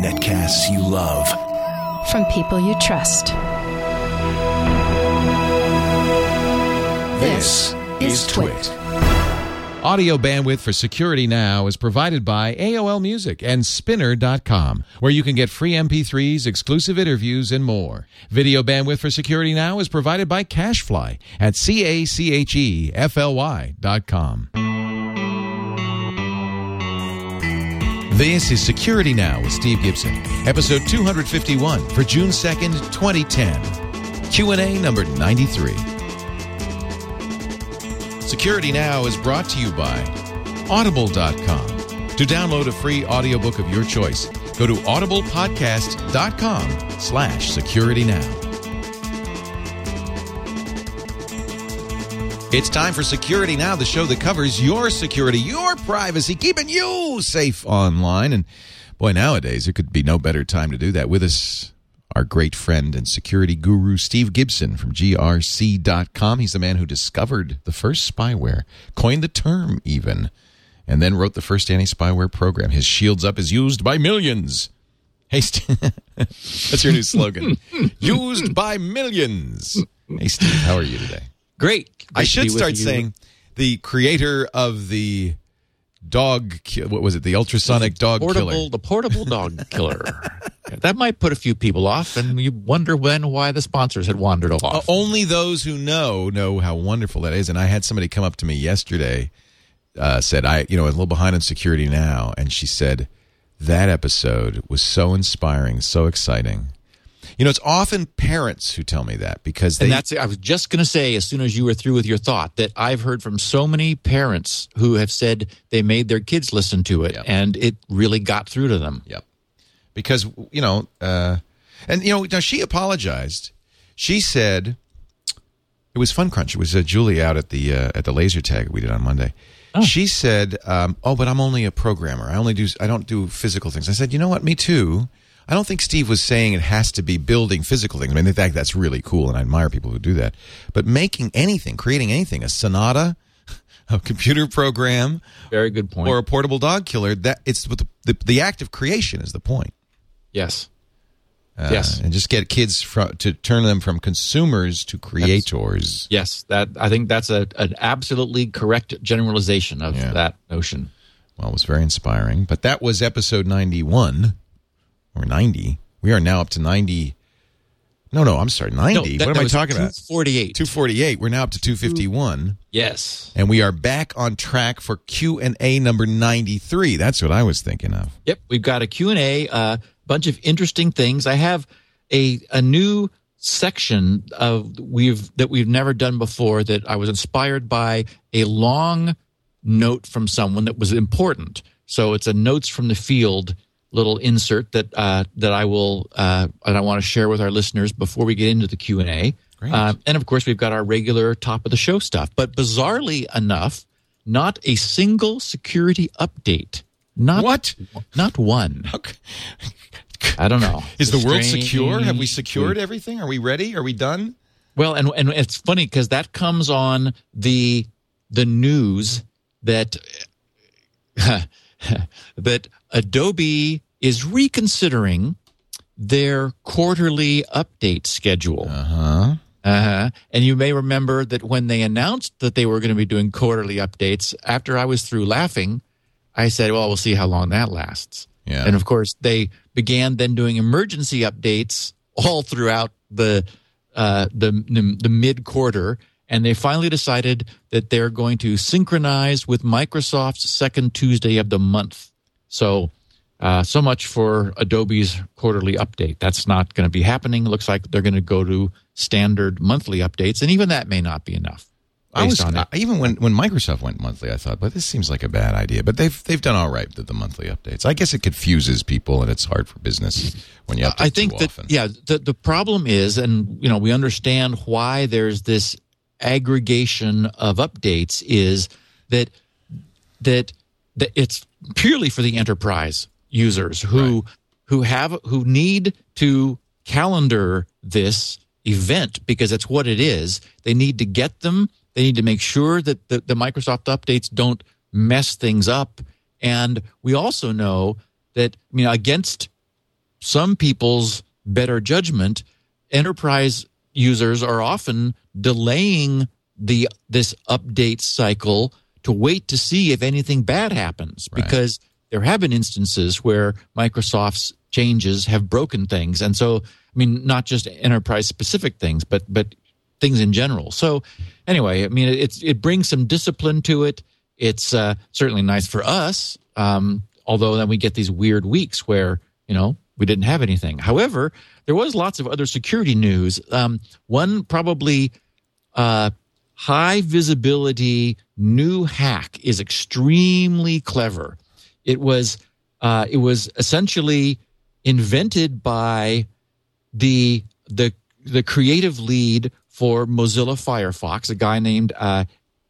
Netcasts you love. From people you trust. This is Twit. Audio bandwidth for Security Now is provided by AOL Music and Spinner.com, where you can get free MP3s, exclusive interviews, and more. Video bandwidth for Security Now is provided by Cashfly at C-A-C-H-E-F-L-Y dot com. This is Security Now with Steve Gibson, episode 251 for June 2nd, 2010. Q&A number 93. Security Now is brought to you by Audible.com. To download a free audiobook of your choice, go to audiblepodcast.com It's time for Security Now, the show that covers your security, your privacy, keeping you safe online. And boy, nowadays, there could be no better time to do that. With us, our great friend and security guru, Steve Gibson from GRC.com. He's the man who discovered the first spyware, coined the term even, and then wrote the first anti spyware program. His Shields Up is used by millions. Hey, Steve, that's your new slogan. used by millions. Hey, Steve, how are you today? Great. I Great to should start saying the creator of the dog what was it? The ultrasonic dog portable, killer. the portable dog killer. that might put a few people off, and you wonder when, why the sponsors had wandered off. Uh, only those who know know how wonderful that is. And I had somebody come up to me yesterday, uh, said I, you know, a little behind on security now, and she said that episode was so inspiring, so exciting. You know, it's often parents who tell me that because they and that's I was just going to say as soon as you were through with your thought that I've heard from so many parents who have said they made their kids listen to it Yep. and it really got through to them. Yep. Because you know, uh, and you know, now she apologized. She said it was Fun Crunch. It was uh, Julie out at the uh, at the laser tag we did on Monday. She said, um, "Oh, but I'm only a programmer. I only do. I don't do physical things." I said, "You know what? Me too." I don't think Steve was saying it has to be building physical things. I mean, in fact, that's really cool, and I admire people who do that. But making anything, creating anything, a Sonata, a computer program, Very good point. or a portable dog killer, that it's the, the, the act of creation is the point. yes. Uh, Yes. and just get kids to turn them from consumers to creators. Yes, that I think that's a an absolutely correct generalization of Yeah. that notion. Well, it was very inspiring. But that was episode ninety-one or ninety. We are now up to ninety. No, no, I'm sorry, ninety. what am I talking about? Forty-eight. Two forty-eight. We're now up to two fifty-one, Yes. and we are back on track for Q and A number ninety-three. That's what I was thinking of. Yep, we've got a Q&A, a uh, bunch of interesting things. I have a a new section of we've that we've never done before that I was inspired by a long note from someone that was important. So it's a notes from the field little insert that uh, that I will uh, and I want to share with our listeners before we get into the Q and A. Uh, and of course, we've got our regular top of the show stuff. But bizarrely enough, not a single security update. Not What? Not one. C- I don't know. Is the It's world secure? Have we secured everything? Are we ready? Are we done? Well, and and it's funny because that comes on the the news that that Adobe is reconsidering their quarterly update schedule. Uh huh. Uh-huh. And you may remember that when they announced that they were going to be doing quarterly updates, after I was through laughing, I said, well, we'll see how long that lasts. Yeah. And of course, they began then doing emergency updates all throughout the uh, the, the, the mid quarter. And they finally decided that they're going to synchronize with Microsoft's second Tuesday of the month. So, uh, so much for Adobe's quarterly update. That's not going to be happening. It looks like they're going to go to standard monthly updates, and even that may not be enough. I was on it. I- even when when Microsoft went monthly, I thought, but this seems like a bad idea. But they've they've done all right with the monthly updates. I guess it confuses people, and it's hard for business when you update often. I think that often. yeah, the the problem is, and you know, we understand why there's this aggregation of updates is that that that it's purely for the enterprise users who who have who need to calendar this event because it's what it is. They need to get them. They need to make sure that the, the Microsoft updates don't mess things up And we also know that, I mean, against some people's better judgment, enterprise users are often delaying the this update cycle to wait to see if anything bad happens Right. because there have been instances where Microsoft's changes have broken things and so I mean not just enterprise specific things but but things in general. So anyway, I mean it's it brings some discipline to it. It's uh, certainly nice for us um, although then we get these weird weeks where you know we didn't have anything. However, there was lots of other security news. Um, one probably uh, high visibility new hack is extremely clever. It was uh, it was essentially invented by the the the creative lead for Mozilla Firefox, a guy named uh,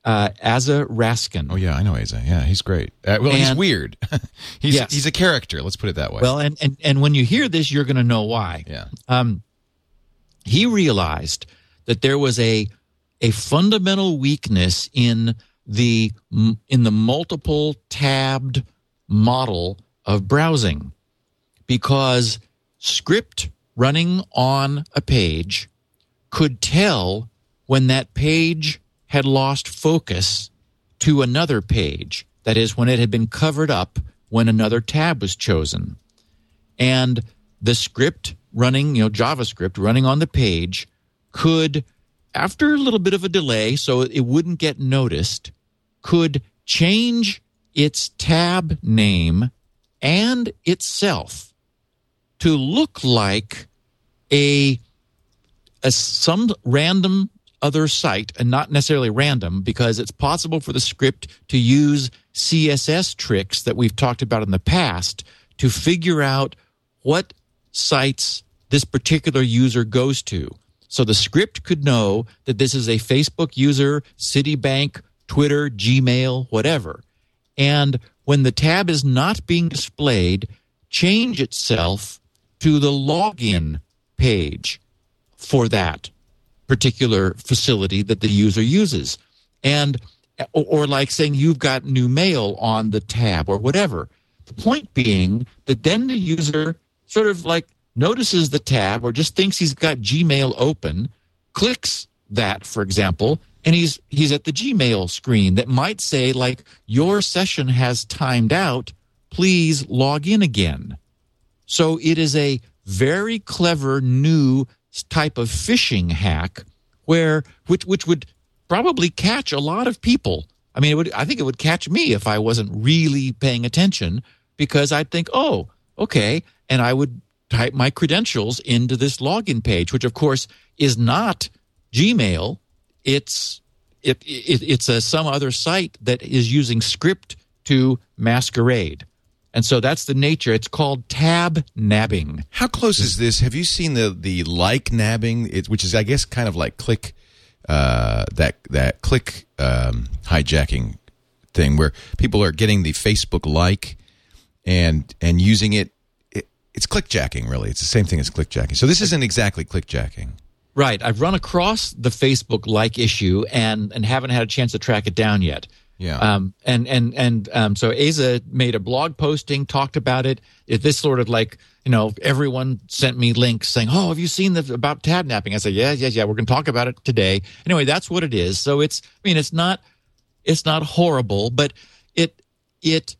uh, Asa Raskin. Oh yeah, I know Asa. Yeah, he's great. Uh, well, he's weird. he's Yes. he's a character. Let's put it that way. Well, and, and and when you hear this, you're going to know why. yeah. um, he realized that there was a a fundamental weakness in the in the multiple tabbed model of browsing. Because script running on a page could tell when that page had lost focus to another page. That is when it had been covered up when another tab was chosen. And the script running, you know, JavaScript running on the page could, after a little bit of a delay, so it wouldn't get noticed, could change its tab name and itself to look like a, a some random other site and not necessarily random because it's possible for the script to use CSS tricks that we've talked about in the past to figure out what sites this particular user goes to. So the script could know that this is a Facebook user, Citibank, Twitter, Gmail, whatever. And when the tab is not being displayed, change itself to the login page for that particular facility that the user uses. And or, like saying you've got new mail on the tab or whatever. The point being that then the user sort of like notices the tab or just thinks he's got Gmail open, clicks that, for example, and he's he's at the Gmail screen that might say like your session has timed out, please log in again. So it is a very clever new type of phishing hack where which which would probably catch a lot of people. I mean, it would I think it would catch me if I wasn't really paying attention because I'd think, "Oh, okay." And I would type my credentials into this login page, which of course is not Gmail. It's it, it it's a some other site that is using script to masquerade. And so that's the nature. It's called tab nabbing. How close is this? Have you seen the the like nabbing, it, which is I guess kind of like click uh, that that click um, hijacking thing, where people are getting the Facebook like and and using it. it it's clickjacking, really. It's the same thing as clickjacking. So this isn't exactly clickjacking. Right. I've run across the Facebook like issue and and haven't had a chance to track it down yet. Yeah. Um, and and and um, so Asa made a blog posting, talked about it. It this sort of like you know everyone sent me links saying, "Oh, have you seen the about tab napping?" I said, "Yeah, yeah, yeah. We're going to talk about it today." Anyway, that's what it is. So it's I mean it's not it's not horrible, but it it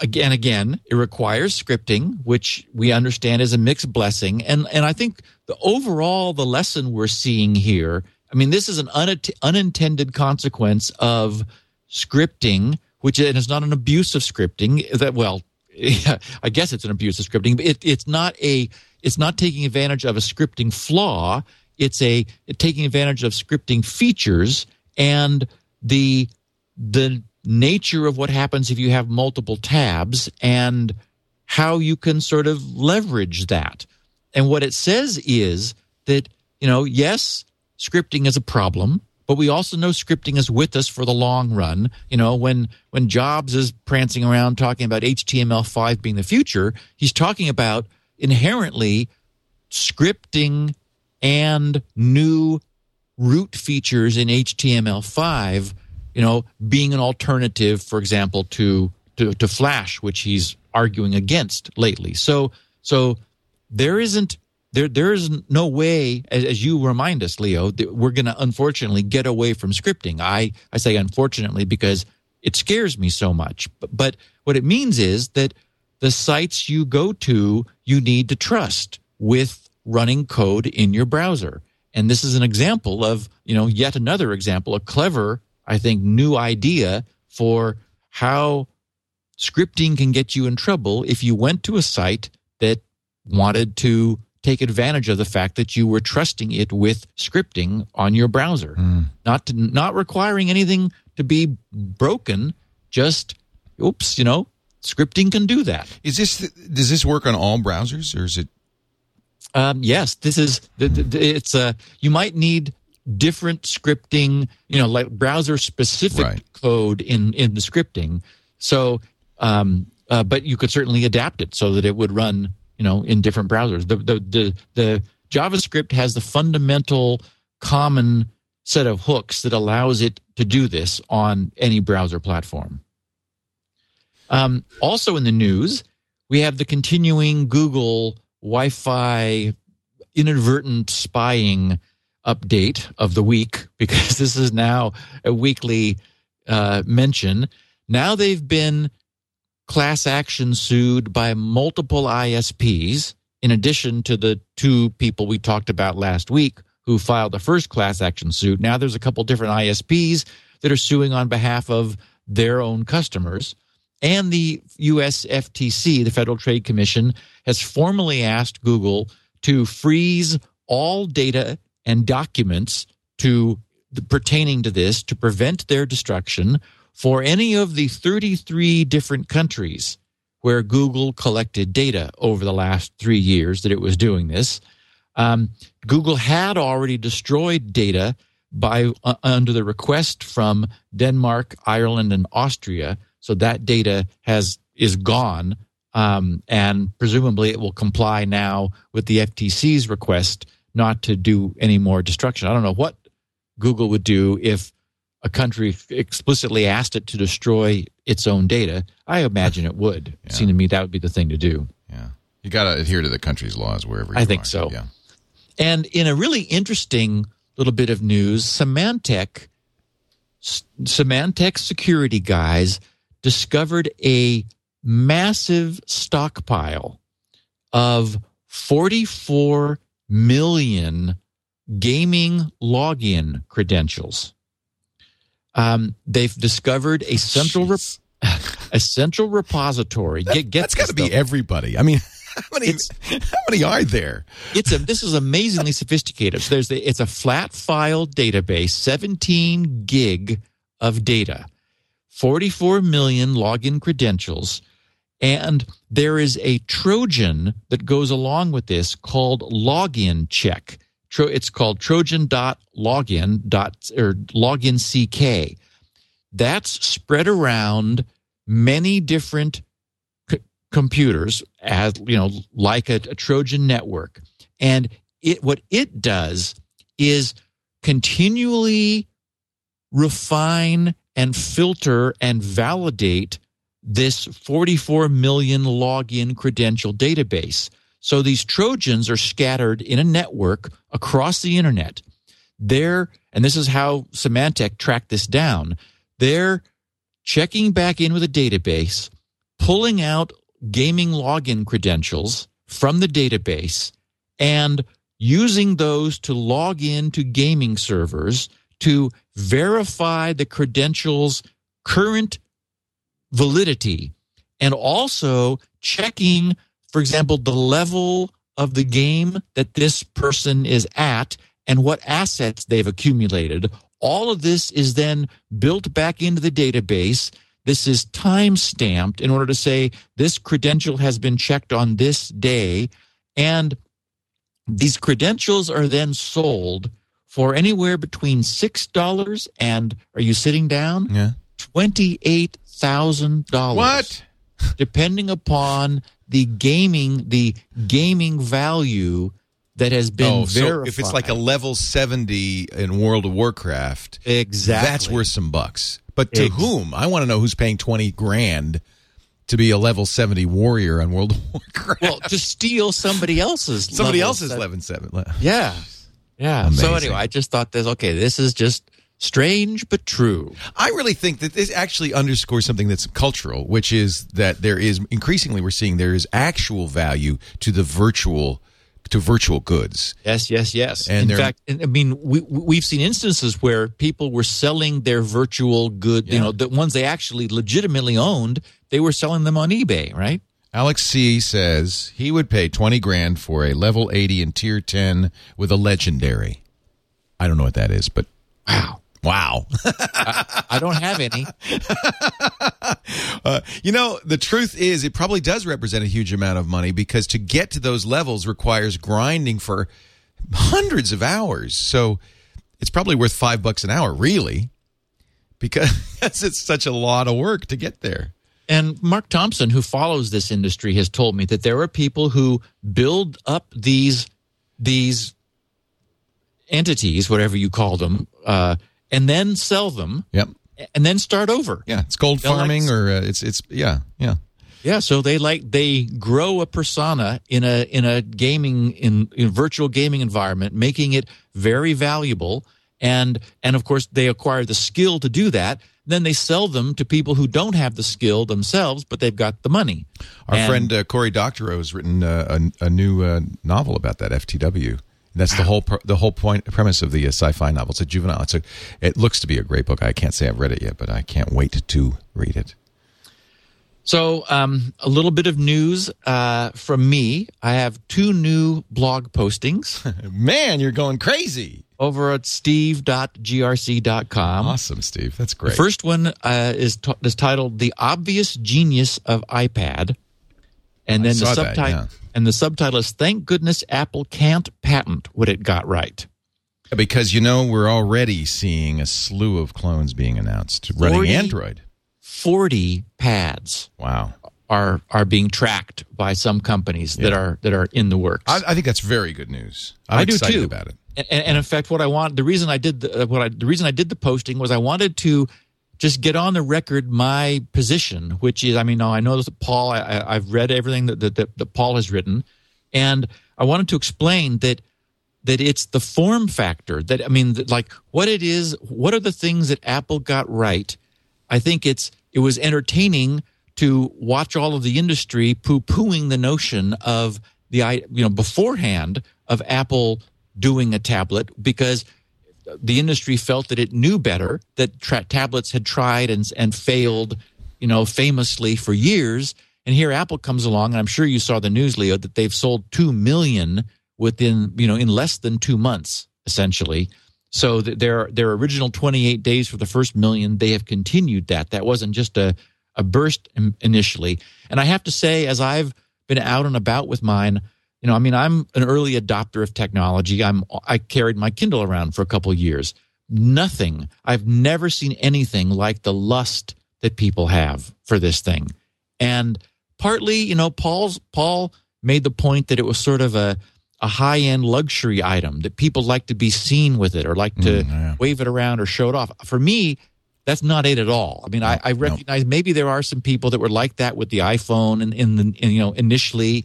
again again it requires scripting which we understand is a mixed blessing. And and i think the overall the lesson we're seeing here i mean this is an unat- unintended consequence of scripting which it's not an abuse of scripting that well i guess it's an abuse of scripting but it, it's not a it's not taking advantage of a scripting flaw. It's a taking advantage of scripting features and the the nature of what happens if you have multiple tabs and how you can sort of leverage that. And what it says is that, you know, yes, scripting is a problem, but we also know scripting is with us for the long run. You know, when when Jobs is prancing around talking about HTML5 being the future, he's talking about inherently scripting and new root features in HTML5 you know, being an alternative, for example, to to, to Flash, which he's arguing against lately. So so there isn't there there is no way, as, as you remind us, Leo, that we're going to unfortunately get away from scripting. I I say unfortunately because it scares me so much. But, but what it means is that the sites you go to, you need to trust with running code in your browser. And this is an example of, you know, yet another example, a clever, I think, new idea for how scripting can get you in trouble if you went to a site that wanted to take advantage of the fact that you were trusting it with scripting on your browser, mm. not to, not requiring anything to be broken. Just, oops, you know, scripting can do that. Is this does this work on all browsers, or is it? Um, yes, this is. It's a. You might need different scripting, you know, like browser specific right. code in in the scripting. So, um, uh, but you could certainly adapt it so that it would run, you know, in different browsers. The the the, the JavaScript has the fundamental common set of hooks that allows it to do this on any browser platform. Um, also in the news, we have the continuing Google Wi Fi inadvertent spying update of the week because this is now a weekly uh, mention. Now they've been class action sued by multiple ISPs, in addition to the two people we talked about last week who filed the first class action suit. Now there's a couple different ISPs that are suing on behalf of their own customers. And the US FTC, the Federal Trade Commission, has formally asked Google to freeze all data and documents to pertaining to this to prevent their destruction for any of the 33 different countries where Google collected data over the last three years that it was doing this. Um, Google had already destroyed data by uh, under the request from Denmark, Ireland, and Austria. So that data has is gone, um, and presumably it will comply now with the FTC's request not to do any more destruction. I don't know what Google would do if a country explicitly asked it to destroy its own data. I imagine it would. Yeah. It seemed to me that would be the thing to do. Yeah, you got to adhere to the country's laws wherever. I think are. so. Yeah. And in a really interesting little bit of news, Symantec, Symantec security guys discovered a massive stockpile of 44 million gaming login credentials. Um, they've discovered a central a central repository. Get, get That's got to be everybody. I mean, how many? how many are there? It's a. This is amazingly sophisticated. So there's the, it's a flat file database, 17 gig of data, 44 million login credentials, and there is a Trojan that goes along with this called Login Check. It's called Trojan.login or login CK. That's spread around many different computers as you know like a, a trojan network and it what it does is continually refine and filter and validate this 44 million login credential database. So these trojans are scattered in a network across the internet. They're and this is how symantec tracked this down they're checking back in with a database pulling out gaming login credentials from the database and using those to log in to gaming servers to verify the credentials current validity and also checking for example the level of the game that this person is at and what assets they've accumulated all of this is then built back into the database this is time stamped in order to say this credential has been checked on this day. And these credentials are then sold for anywhere between $6 and, are you sitting down? Yeah. $28,000. What? Depending upon the gaming, the gaming value that has been oh, verified. So if it's like a level 70 in World of Warcraft, exactly. That's worth some bucks. But to whom? I want to know who's paying 20 grand to be a level 70 warrior on World of Warcraft. Well, to steal somebody else's Somebody level else's seven- level 7. Yeah. Yeah. So anyway, I just thought this okay, this is just strange but true. I really think that this actually underscores something that's cultural, which is that there is increasingly we're seeing there is actual value to the virtual to virtual goods. Yes, yes, yes. And In fact, I mean, we we've seen instances where people were selling their virtual good, you know, the ones they actually legitimately owned, they were selling them on eBay, right? Alex C says he would pay 20 grand for a level 80 and tier 10 with a legendary. I don't know what that is, but Wow. Wow. I don't have any. Uh, you know, the truth is, it probably does represent a huge amount of money because to get to those levels requires grinding for hundreds of hours. So it's probably worth five bucks an hour, really, because it's such a lot of work to get there. And Mark Thompson, who follows this industry, has told me that there are people who build up these these entities, whatever you call them, uh, and then sell them, Yep. and then start over. Yeah, it's gold They'll like- farming, or uh, it's it's yeah, yeah. Yeah, so they like they grow a persona in a in a gaming in, in virtual gaming environment, making it very valuable, and and of course they acquire the skill to do that. Then they sell them to people who don't have the skill themselves, but they've got the money. Our And- friend uh, Cory Doctorow has written uh, a, a new uh, novel about that FTW. That's the whole pr- the whole point premise of the uh, sci-fi novel. It's a juvenile. It's a. It looks to be a great book. I can't say I've read it yet, but I can't wait to read it. So, um, a little bit of news uh, from me. I have two new blog postings Man, you're going crazy! over at steve.grc.com. Awesome, Steve. That's great. The first one uh, is, t- is titled "The Obvious Genius of iPad," and then the subtitle yeah. And the subtitle is "Thank goodness Apple can't patent what it got right." because you know we're already seeing a slew of clones being announced running Android. Forty pads Wow, are are being tracked by some companies that are that are in the works. I, I think that's very good news. I'm I do too. about it. And, and, in fact, what I want, the reason I did the, what I, the reason I did the posting was I wanted to just get on the record my position, which is, I mean, now I know that Paul, I, I've read everything that, that, that, that Paul has written, and I wanted to explain that that it's the form factor that I mean, that, like what it is, what are the things that Apple got right? I think it's it was entertaining to watch all of the industry poo pooing the notion of the you know beforehand of Apple doing a tablet because the industry felt that it knew better that tra- tablets had tried and and failed you know famously for years. And here Apple comes along and I'm sure you saw the news Leo that they've sold 2 million within you know in less than 2 months essentially. So th- their their original 28 days for the first million they have continued that. That wasn't just a a burst initially. And I have to say as I've been out and about with mine you know i mean i'm an early adopter of technology i'm i carried my kindle around for a couple of years nothing i've never seen anything like the lust that people have for this thing and partly you know paul's paul made the point that it was sort of a a high end luxury item that people like to be seen with it or like to Mm, yeah. wave it around or show it off for me that's not it at all. I mean, I, I recognize maybe there are some people that were like that with the iPhone and in the in, you know initially.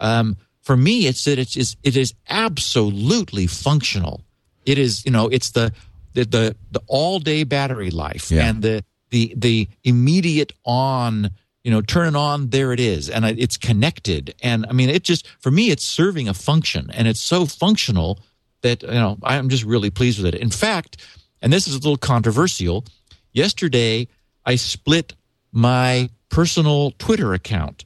Um, for me, it's that it's, it's it is absolutely functional. It is you know it's the the the, the all day battery life Yeah. and the the the immediate on you know turn it on there it is and it's connected and I mean it just for me it's serving a function and it's so functional that you know I'm just really pleased with it. In fact, and this is a little controversial. Yesterday, I split my personal Twitter account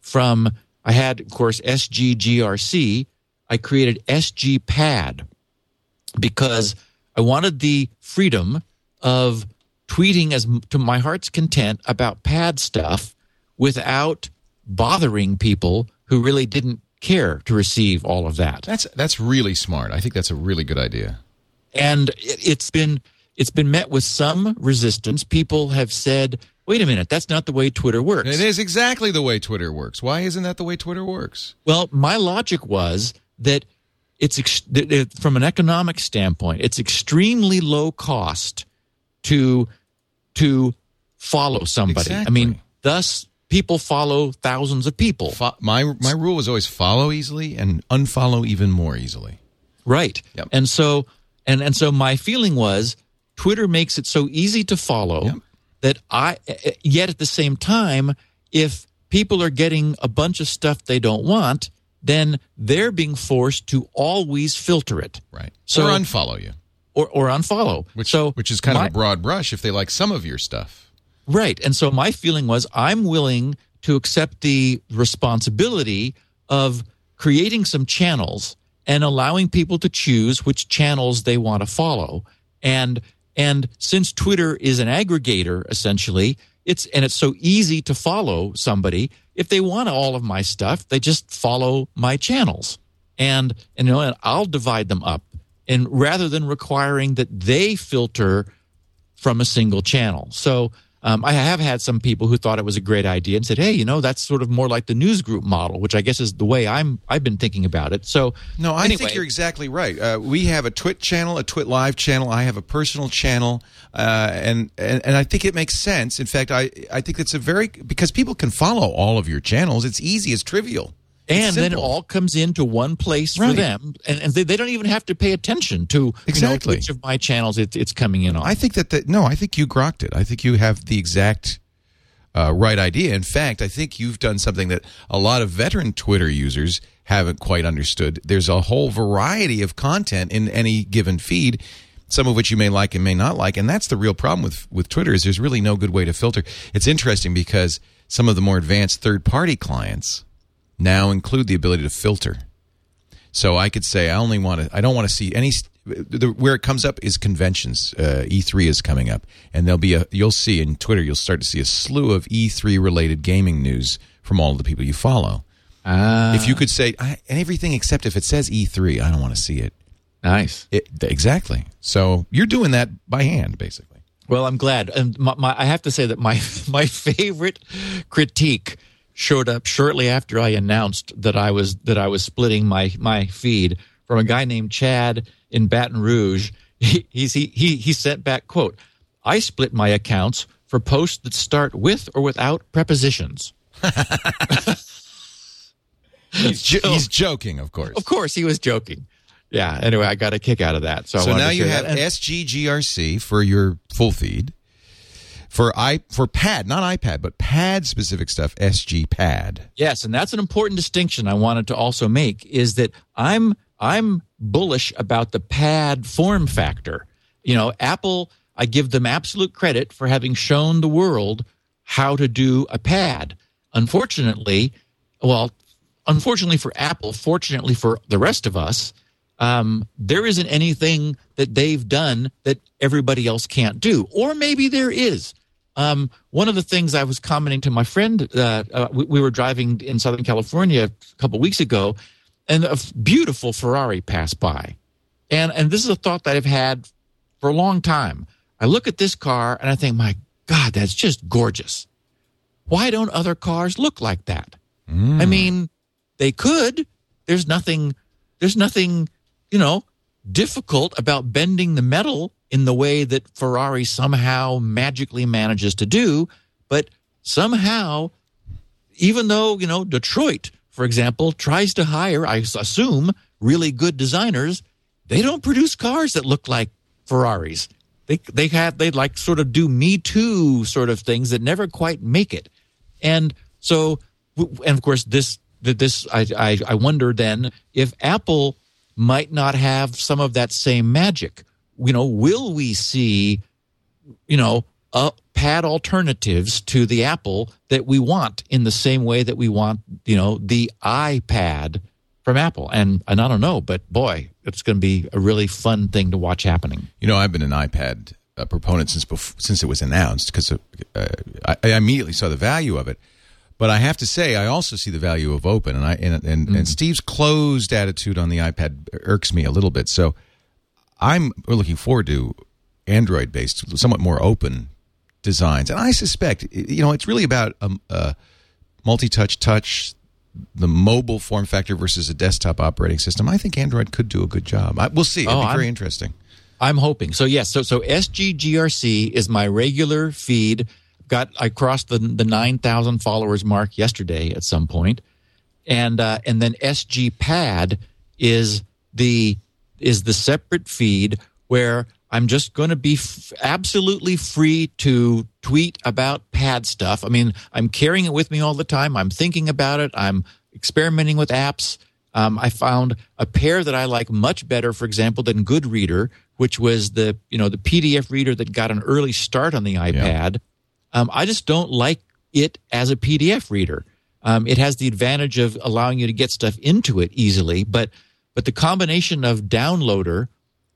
from I had, of course, SGGRC. I created SGPad because I wanted the freedom of tweeting as to my heart's content about pad stuff without bothering people who really didn't care to receive all of that That's that's really smart. I think that's a really good idea. and it- it's been it's been met with some resistance. People have said, "Wait a minute, that's not the way Twitter works." It is exactly the way Twitter works. Why isn't that the way Twitter works? Well, my logic was that it's ex- that it- from an economic standpoint, it's extremely low cost to to follow somebody. I mean, thus people follow thousands of people. Fo- my my rule was always follow easily and unfollow even more easily. Right. Yep. And so and and so my feeling was Twitter makes it so easy to follow Yep. That I eh, eh, yet at the same time if people are getting a bunch of stuff they don't want, then they're being forced to always filter it Right. So- or unfollow you, or or unfollow. which so which is kind my- of a broad brush if they like some of your stuff. Right. And so my feeling was I'm willing to accept the responsibility of creating some channels and allowing people to choose which channels they want to follow. And and since Twitter is an aggregator essentially, it's and it's so easy to follow somebody, if they want all of my stuff, they just follow my channels. And and you know, and I'll divide them up. And rather than requiring that they filter from a single channel. So um, I have had some people who thought it was a great idea and said, "Hey, you know, that's sort of more like the news group model," which I guess is the way I'm I've been thinking about it. So No, I anyway, think you're exactly right. Uh, we have a Twit channel, a Twit Live channel. I have a personal channel, uh, and, and and I think it makes sense. In fact, I I think it's a very because people can follow all of your channels. It's easy. It's trivial. And then it all comes into one place for them, and, and they, they don't even have to pay attention to Exactly. you know, which of my channels it, it's coming in on. I think that the, no, I think you grokked it. I think you have the exact uh, right idea. In fact, I think you've done something that a lot of veteran Twitter users haven't quite understood. There's a whole variety of content in any given feed, some of which you may like and may not like, and that's the real problem with with Twitter is there's really no good way to filter. It's interesting because some of the more advanced third party clients now include the ability to filter. So I could say I only want to. I don't want to see any. The, where it comes up is conventions. Uh, E3 is coming up, and there'll be a. You'll see in Twitter. You'll start to see a slew of E3 related gaming news from all the people you follow. ah, if you could say I, everything except if it says E3, I don't want to see it. nice. it. Exactly. So you're doing that by hand, basically. Well, I'm glad. And my, my, I have to say that my my favorite critique showed up shortly after I announced that I was that I was splitting my my feed from a guy named Chad in Baton Rouge. He he's, he he he sent back quote, "I split my accounts for posts that start with or without prepositions." He's, jo- he's joking, of course. Of course, he was joking. Yeah. Anyway, I got a kick out of that. So, So now you have that. SGGRC for your full feed. For i for pad, not iPad, but pad specific stuff, SG pad. Yes, and that's an important distinction I wanted to also make is that I'm I'm bullish about the pad form factor. You know, Apple, I give them absolute credit for having shown the world how to do a pad. Unfortunately, well, unfortunately for Apple, fortunately for the rest of us, um, there isn't anything that they've done that everybody else can't do. Or maybe there is. Um, one of the things I was commenting to my friend, uh, uh, we, we were driving in Southern California a couple weeks ago, and a beautiful Ferrari passed by. And, and this is a thought that I've had for a long time. I look at this car and I think, my God, that's just gorgeous. Why don't other cars look like that? I mean, they could. There's nothing, there's nothing, you know, difficult about bending the metal in the way that Ferrari somehow magically manages to do. But somehow, even though, you know, Detroit, for example, tries to hire, I assume, really good designers, they don't produce cars that look like Ferraris. They they have they like sort of do me too sort of things that never quite make it. And so and of course this this I, I I wonder then if Apple might not have some of that same magic. You know, will we see you know, uh, pad alternatives to the Apple that we want in the same way that we want, you know, the iPad from Apple. And and I don't know, but boy, it's going to be a really fun thing to watch happening. You know, I've been an iPad uh, proponent since bef- since it was announced because uh, I, I immediately saw the value of it. But I have to say, I also see the value of open, and I and and, and Steve's closed attitude on the iPad irks me a little bit. So I'm looking forward to Android based, somewhat more open designs, and I suspect you know it's really about um, uh, multi touch touch. The mobile form factor versus a desktop operating system. I think Android could do a good job. I, we'll see. It'll Oh, be I'm- very interesting. I'm hoping. So yes, so so SGGRC is my regular feed. got I crossed the the nine thousand followers mark yesterday at some point, and uh, and then SG Pad is the is the separate feed where I'm just going to be f- absolutely free to tweet about pad stuff. I mean, I'm carrying it with me all the time. I'm thinking about it. I'm experimenting with apps. Um, I found a pair that I like much better, for example, than Goodreader, which was the you know the PDF reader that got an early start on the iPad. Um, I just don't like it as a PDF reader. Um, it has the advantage of allowing you to get stuff into it easily, but but the combination of downloader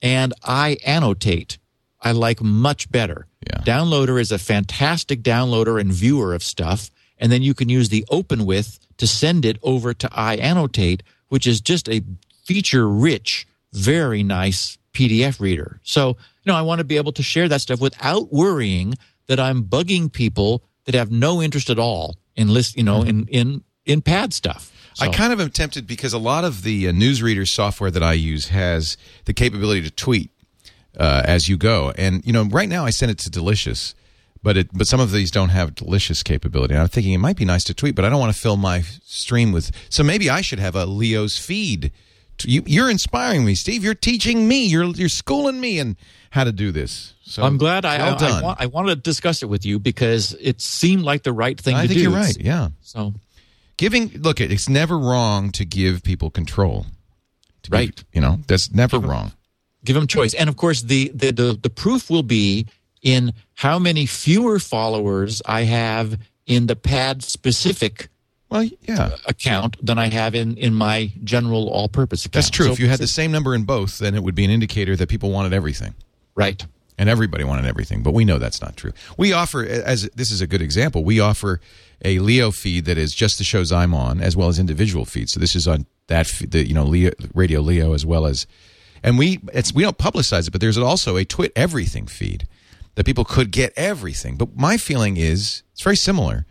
and iAnnotate I like much better. Yeah. Downloader is a fantastic downloader and viewer of stuff, and then you can use the open with to send it over to iAnnotate, which is just a feature rich, very nice PDF reader. So, you know, I want to be able to share that stuff without worrying that I'm bugging people that have no interest at all in list, you know, mm-hmm. in in in pad stuff. I kind of am tempted because a lot of the uh, newsreader software that I use has the capability to tweet uh, as you go, and you know, right now I send it to Delicious, but it but some of these don't have Delicious capability. And I'm thinking it might be nice to tweet, but I don't want to fill my stream with. So maybe I should have a Leo's feed. You, you're inspiring me, Steve. You're teaching me. You're you're schooling me in how to do this. So I'm glad I, well I, done. I, want, I wanted to discuss it with you because it seemed like the right thing I to think do. you're right. Yeah. So giving look it's never wrong to give people control Right. you know that's never wrong give them choice. And of course, the, the, the, the proof will be in how many fewer followers I have in the pad specific well yeah account than I have in, in my general all purpose account. that's true So- if you had the same number in both then it would be an indicator that people wanted everything Right. and everybody wanted everything but we know that's not true we offer as this is a good example we offer a leo feed that is just the shows i'm on as well as individual feeds so this is on that the you know leo, radio leo as well as and we it's we don't publicize it but there's also a twit everything feed that people could get everything but my feeling is it's very similar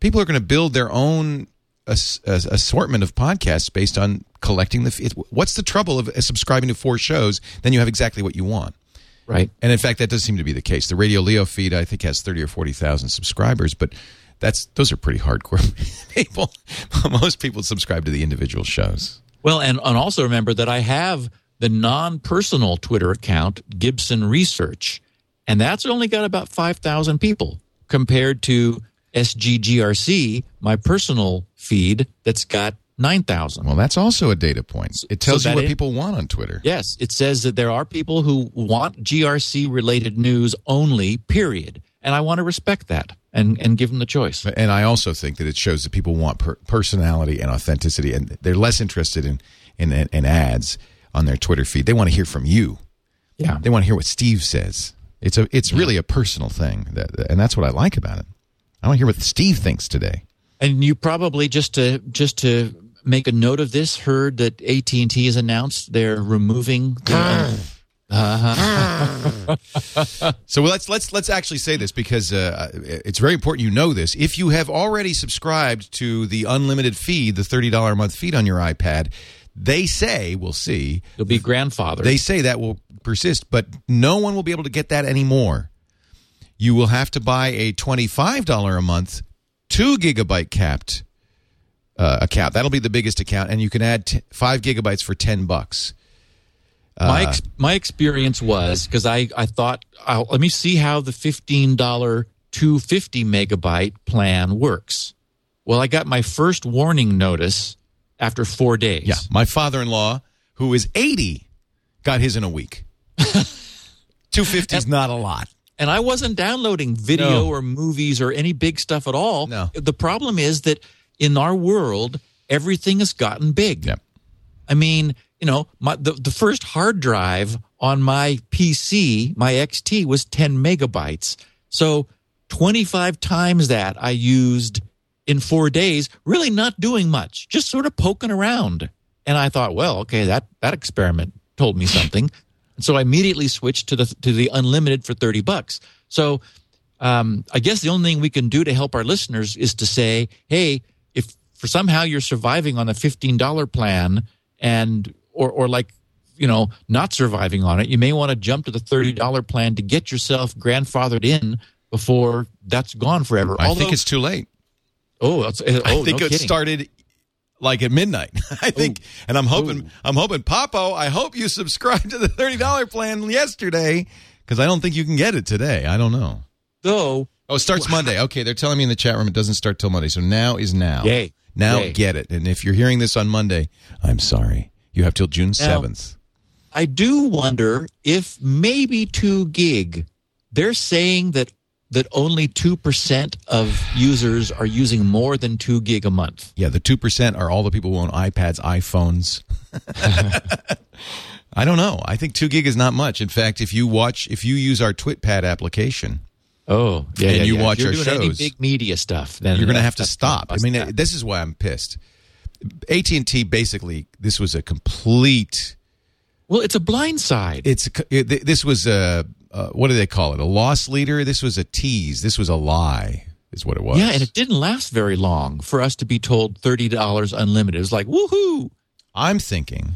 people are going to build their own ass- ass- assortment of podcasts based on collecting the feed. what's the trouble of uh, subscribing to four shows then you have exactly what you want Right. and in fact, that does seem to be the case. The Radio Leo feed, I think, has thirty or forty thousand subscribers, but that's those are pretty hardcore people. Most people subscribe to the individual shows. Well, and, and also remember that I have the non personal Twitter account, Gibson Research, and that's only got about 5,000 people compared to SGGRC, my personal feed, that's got 9,000. Well, that's also a data point. It tells so you what it- people want on Twitter. Yes, it says that there are people who want GRC related news only, period. And I want to respect that and, and give them the choice. And I also think that it shows that people want per- personality and authenticity, and they're less interested in, in in ads on their Twitter feed. They want to hear from you. Yeah. They want to hear what Steve says. It's a it's really a personal thing, that, and that's what I like about it. I want to hear what Steve thinks today. And you probably just to just to make a note of this heard that AT and T has announced they're removing. The, ah. So let's let's let's actually say this because uh, it's very important you know this. If you have already subscribed to the unlimited feed, the thirty dollar a month feed on your iPad, they say we'll see. you'll be grandfather. They say that will persist, but no one will be able to get that anymore. You will have to buy a twenty five dollar a month, two gigabyte capped uh, account. That'll be the biggest account, and you can add t- five gigabytes for ten bucks. Uh, my ex- my experience was because I I thought I'll, let me see how the fifteen dollar two fifty megabyte plan works. Well, I got my first warning notice after four days. Yeah, my father-in-law, who is eighty, got his in a week. Two fifty is not a lot. And I wasn't downloading video No. or movies or any big stuff at all. No. The problem is that in our world, everything has gotten big. Yep. I mean, you know, my, the, the first hard drive on my PC, my XT, was 10 megabytes. So 25 times that I used in four days, really not doing much, just sort of poking around. And I thought, well, okay, that, that experiment told me something. And so I immediately switched to the to the unlimited for 30 bucks. So um, I guess the only thing we can do to help our listeners is to say, hey, if for somehow you're surviving on a $15 plan and or or like you know not surviving on it, you may want to jump to the $30 mm-hmm. plan to get yourself grandfathered in before that's gone forever. I Although, think it's too late. oh, it's, eh, oh, I think no it kidding. started like at midnight. I think, oh. and I'm hoping, oh. I'm hoping, Papo, I hope you subscribed to the thirty dollar plan yesterday because I don't think you can get it today. I don't know. Though, Oh, it starts Monday. Okay, they're telling me in the chat room it doesn't start till Monday. So now is now. Yay. Now Yay. get it. And if you're hearing this on Monday, I'm sorry. You have till June seventh. I do wonder if maybe two gig. They're saying that that only two percent of users are using more than two gig a month. Yeah, the two percent are all the people who own iPads, iPhones. I don't know. I think two gig is not much. In fact, if you watch, if you use our TwitPad application, Oh, yeah. And yeah, you yeah. watch our doing any shows, big media stuff, then you're going to have to stop. I mean, that. this is why I'm pissed. AT and T basically, this was a complete. well, it's a blind side. It's it, this was a uh, what do they call it? A loss leader. This was a tease. This was a lie. Is what it was. yeah, and it didn't last very long for us to be told thirty dollars unlimited. It was like woohoo. I'm thinking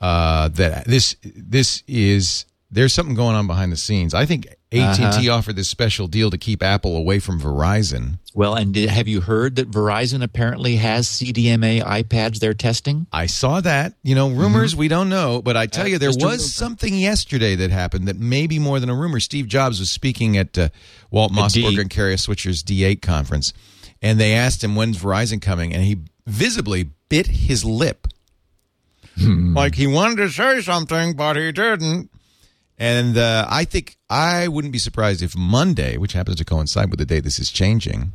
uh, that this this is there's something going on behind the scenes. I think AT and Uh-huh. Offered this special deal to keep Apple away from Verizon. Well, and did, have you heard that Verizon apparently has CDMA iPads they're testing? I saw that. You know, rumors we don't know, but I tell Uh, you, there was rumor. something yesterday that happened that may be more than a rumor. Steve Jobs was speaking at uh, Walt Mossberg and Kara Swisher's D8 conference, and they asked him when's Verizon coming, and he visibly bit his lip, Hmm. like he wanted to say something, but he didn't. And uh, I think I wouldn't be surprised if Monday, which happens to coincide with the day this is changing,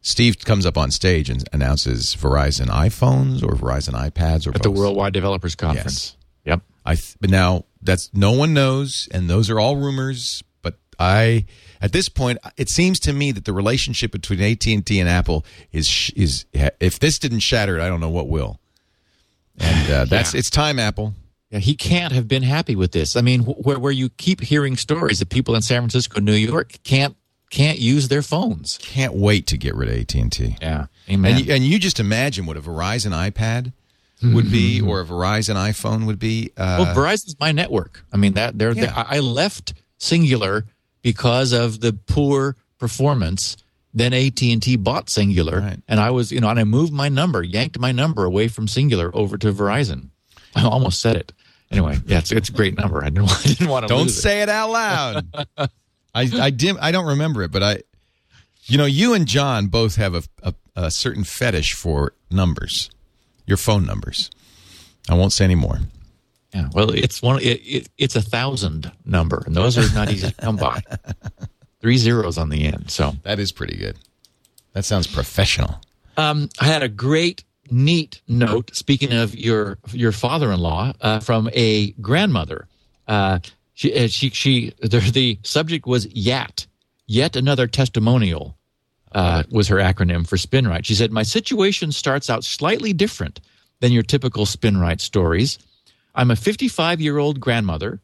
Steve comes up on stage and announces Verizon iPhones or Verizon iPads or At the. Worldwide Developers Conference. Yes. Yep. I th- but now that's no one knows, and those are all rumors. But I, at this point, it seems to me that the relationship between AT and T and Apple is sh- is if this didn't shatter it, I don't know what will. And uh, that's Yeah. it's time, Apple. Yeah, he can't have been happy with this. I mean, wh- where where you keep hearing stories that people in San Francisco, New York can't can't use their phones. Can't wait to get rid of AT and T. Yeah. Amen. And you, and you just imagine what a Verizon iPad would be, or a Verizon iPhone would be. Uh, well, Verizon's my network. I mean that they're, they Yeah. I I left Cingular because of the poor performance. Then AT and T bought Cingular, Right. and I was you know, and I moved my number, yanked my number away from Cingular over to Verizon. I almost said it. Anyway, yeah, it's, it's a great number. I didn't, want- I didn't want to Don't lose it. say it out loud. I I dim I don't remember it, but I, you know, you and John both have a, a a certain fetish for numbers, your phone numbers. I won't say any more. Yeah, well, it's one. It, it, it's a thousand number, and those are not easy to come by. Three zeros on the end. So That is pretty good. That sounds professional. um, I had a great, neat note. Speaking of your your father-in-law, uh, from a grandmother. Uh, she uh, she she. The, the subject was YAT, yet another testimonial. Uh, was her acronym for SpinRite. She said, "My situation starts out slightly different than your typical SpinRite stories. I'm a 55 year old grandmother.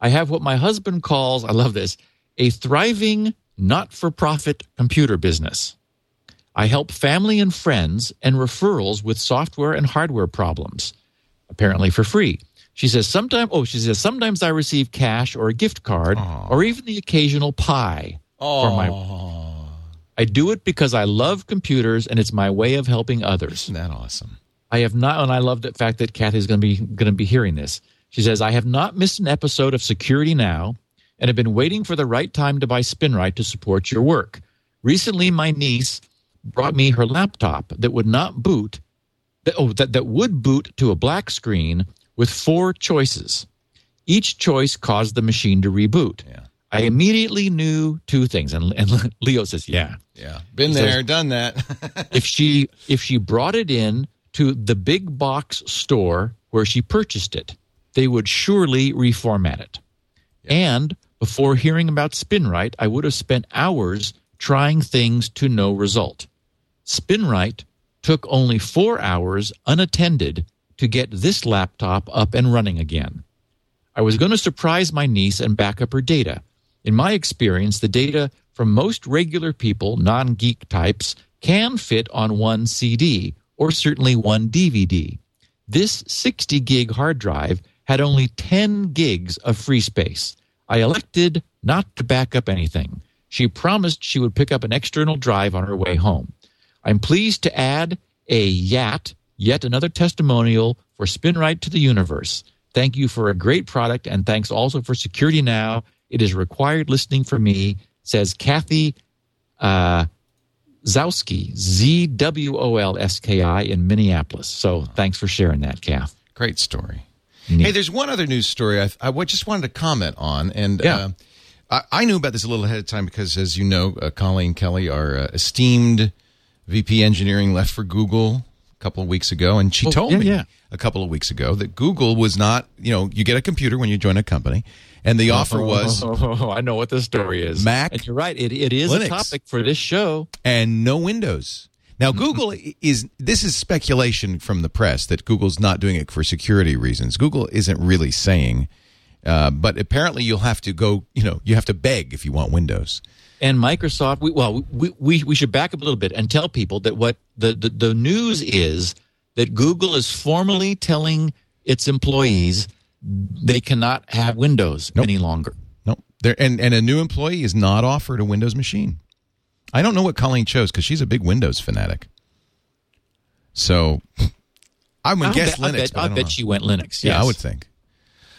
I have what my husband calls, I love this, a thriving not for profit computer business. I help family and friends and referrals with software and hardware problems, apparently for free. She says sometimes oh, she says sometimes I receive cash or a gift card or even the occasional pie for my I do it because I love computers and it's my way of helping others. Isn't that awesome? I have not, and I love the fact that Kathy's going to be going to be hearing this. She says, "I have not missed an episode of Security Now, and have been waiting for the right time to buy SpinRite to support your work. Recently, my niece brought me her laptop that would not boot, that, oh, that that would boot to a black screen with four choices. Each choice caused the machine to reboot. Yeah. I immediately knew two things, and, and Leo says, "Yeah." Yeah, been there, done that. if she if she brought it in to the big box store where she purchased it, they would surely reformat it. And before hearing about SpinRite, I would have spent hours trying things to no result. SpinRite took only four hours unattended to get this laptop up and running again. I was going to surprise my niece and back up her data. In my experience, the data from most regular people, non geek types, can fit on one CD or certainly one DVD. This 60 gig hard drive had only 10 gigs of free space. I elected not to back up anything. She promised she would pick up an external drive on her way home. I'm pleased to add a YAT, yet another testimonial for SpinRite to the universe. Thank you for a great product, and thanks also for Security Now. It is required listening for me, says Kathy uh, Zwolski, Z W O L S K I, in Minneapolis. So thanks for sharing that, Kath. Great story. Neat. Hey, there's one other news story I, I just wanted to comment on, and Yeah. uh, I, I knew about this a little ahead of time because, as you know, uh, Colleen Kelly, our uh, esteemed VP engineering, left for Google a couple of weeks ago, and she Oh, told yeah, me yeah. a couple of weeks ago that Google was not, you know, you get a computer when you join a company, and the offer was Oh, I know what the story is. Mac, And you're right. It, it is Linux. a topic for this show. and no Windows. Now, Mm-hmm. Google is this is speculation from the press that Google's not doing it for security reasons. Google isn't really saying, uh, but apparently you'll have to go. You know, you have to beg if you want Windows. And Microsoft, we, well, we, we, we should back up a little bit and tell people that what the, the, the news is that Google is formally telling its employees they cannot have Windows Nope. any longer. No, there and and a new employee is not offered a Windows machine. I don't know what Colleen chose because she's a big Windows fanatic. So I would guess bet, I Linux. bet, but I I bet she went Linux. Yeah, I would think.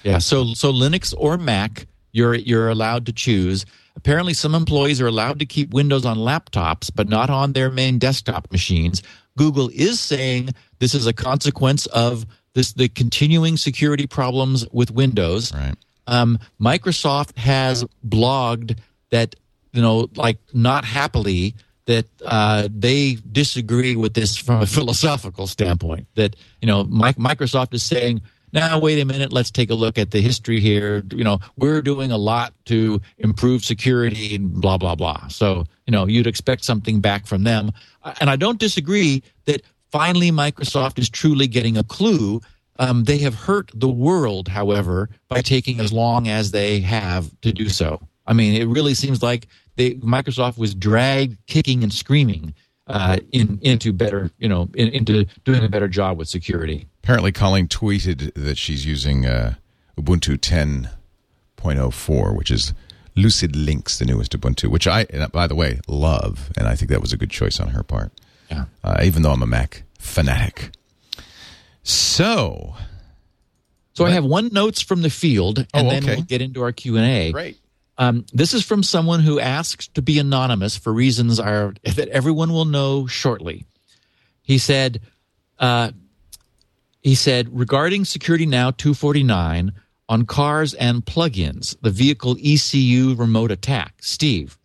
Yeah, so so Linux or Mac, you're you're allowed to choose. Apparently, some employees are allowed to keep Windows on laptops, but not on their main desktop machines. Google is saying this is a consequence of this the continuing security problems with Windows. Right. Um, Microsoft has blogged that you know, like not happily that uh, they disagree with this from a philosophical standpoint. That you know, Mi- Microsoft is saying, "Now, wait a minute, let's take a look at the history here. You know, we're doing a lot to improve security and blah blah blah." So you know, you'd expect something back from them, and I don't disagree that finally Microsoft is truly getting a clue. Um, they have hurt the world, however, by taking as long as they have to do so. I mean, it really seems like they, Microsoft was dragged kicking and screaming uh, in, into better, you know, in, into doing a better job with security. Apparently, Colleen tweeted that she's using uh, Ubuntu 10.04, which is Lucid Lynx, the newest Ubuntu, which I, by the way, love. And I think that was a good choice on her part, Yeah. uh, even though I'm a Mac fanatic. So, So I have one notes from the field, and Oh, then we'll get into our Q and A. great. Um, this is from someone who asked to be anonymous for reasons are that everyone will know shortly. He said, uh, he said regarding Security Now 249 on cars and plugins, the vehicle ECU remote attack. Steve,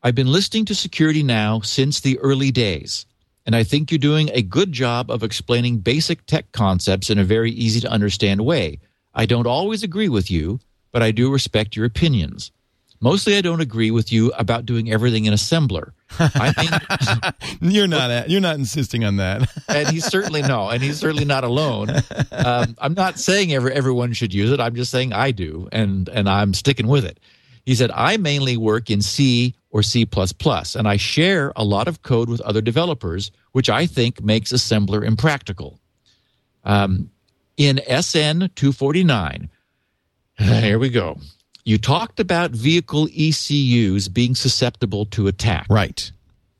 I've been listening to Security Now since the early days, and I think you're doing a good job of explaining basic tech concepts in a very easy to understand way. I don't always agree with you, but I do respect your opinions. Mostly, I don't agree with you about doing everything in assembler. I think You're not you're not insisting on that. and he's certainly no, and he's certainly not alone. Um, I'm not saying every, everyone should use it. I'm just saying I do, and and I'm sticking with it. He said I mainly work in C or C++, and I share a lot of code with other developers, which I think makes assembler impractical. Um, in SN 249, here we go. You talked about vehicle ECUs being susceptible to attack. right.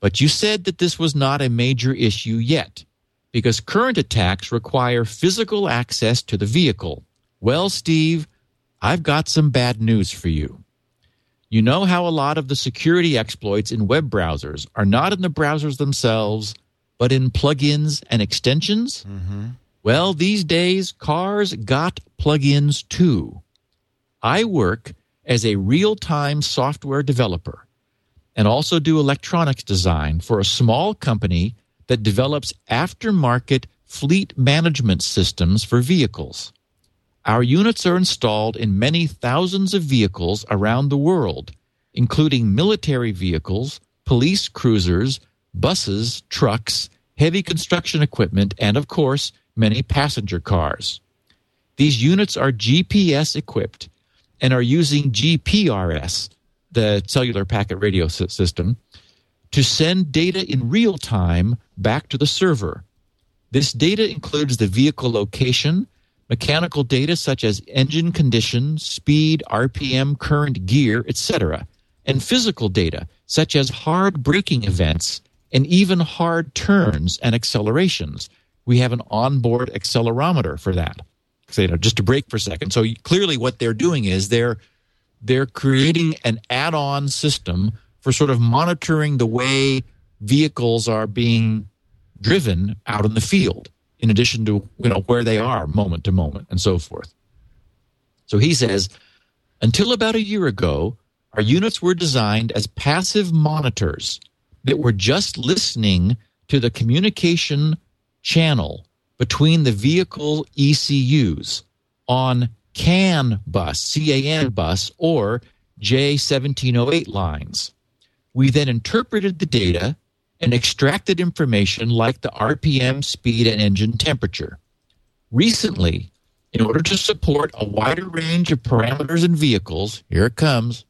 But you said that this was not a major issue yet, because current attacks require physical access to the vehicle. Well, Steve, I've got some bad news for you. You know how a lot of the security exploits in web browsers are not in the browsers themselves, but in plugins and extensions? Mm-hmm. Well, these days, cars got plugins too. I work as a real time software developer and also do electronics design for a small company that develops aftermarket fleet management systems for vehicles. Our units are installed in many thousands of vehicles around the world, including military vehicles, police cruisers, buses, trucks, heavy construction equipment, and of course, many passenger cars. These units are GPS equipped and are using GPRS, the cellular packet radio system, to send data in real time back to the server. This data includes the vehicle location, mechanical data such as engine condition, speed, RPM, current gear, etc., and physical data, such as hard braking events and even hard turns and accelerations. We have an onboard accelerometer for that. You know, just to break for a second. So clearly, what they're doing is they're they're creating an add-on system for sort of monitoring the way vehicles are being driven out in the field, in addition to you know where they are moment to moment and so forth. So he says, until about a year ago, our units were designed as passive monitors that were just listening to the communication channel between the vehicle ECUs on CAN bus, CAN bus, or J1708 lines. We then interpreted the data and extracted information like the RPM, speed, and engine temperature. Recently, in order to support a wider range of parameters in vehicles, here it comes,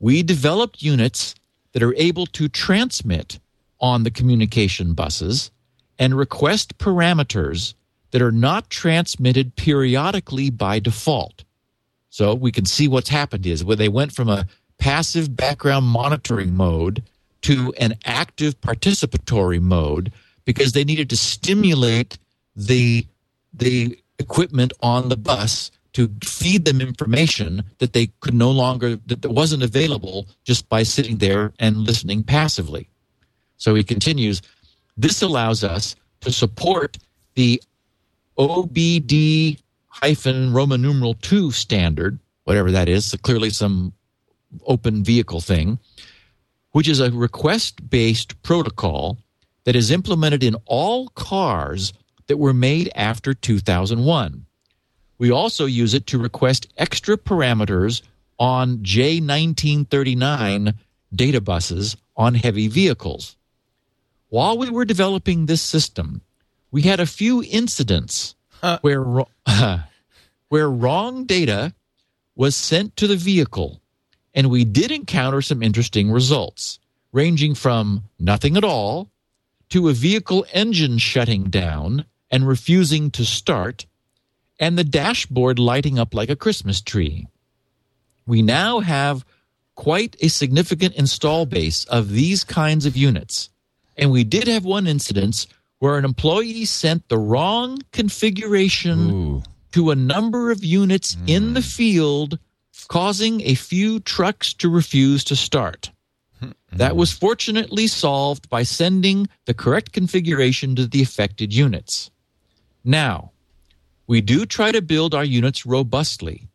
we developed units that are able to transmit on the communication buses and request parameters that are not transmitted periodically by default. So we can see what's happened is where they went from a passive background monitoring mode to an active participatory mode because they needed to stimulate the the equipment on the bus to feed them information that they could no longer that wasn't available just by sitting there and listening passively. So he continues, this allows us to support the OBD hyphen Roman numeral 2 standard, whatever that is, so clearly some open vehicle thing, which is a request based protocol that is implemented in all cars that were made after 2001. We also use it to request extra parameters on J1939 data buses on heavy vehicles. While we were developing this system, we had a few incidents where where wrong data was sent to the vehicle, and we did encounter some interesting results, ranging from nothing at all to a vehicle engine shutting down and refusing to start, and the dashboard lighting up like a Christmas tree. We now have quite a significant install base of these kinds of units. And we did have one incident where an employee sent the wrong configuration Ooh. to a number of units in the hmm. field, causing a few trucks to refuse to start. Hmm. That was fortunately solved by sending the correct configuration to the affected units. Now, we do try to build our units robustly,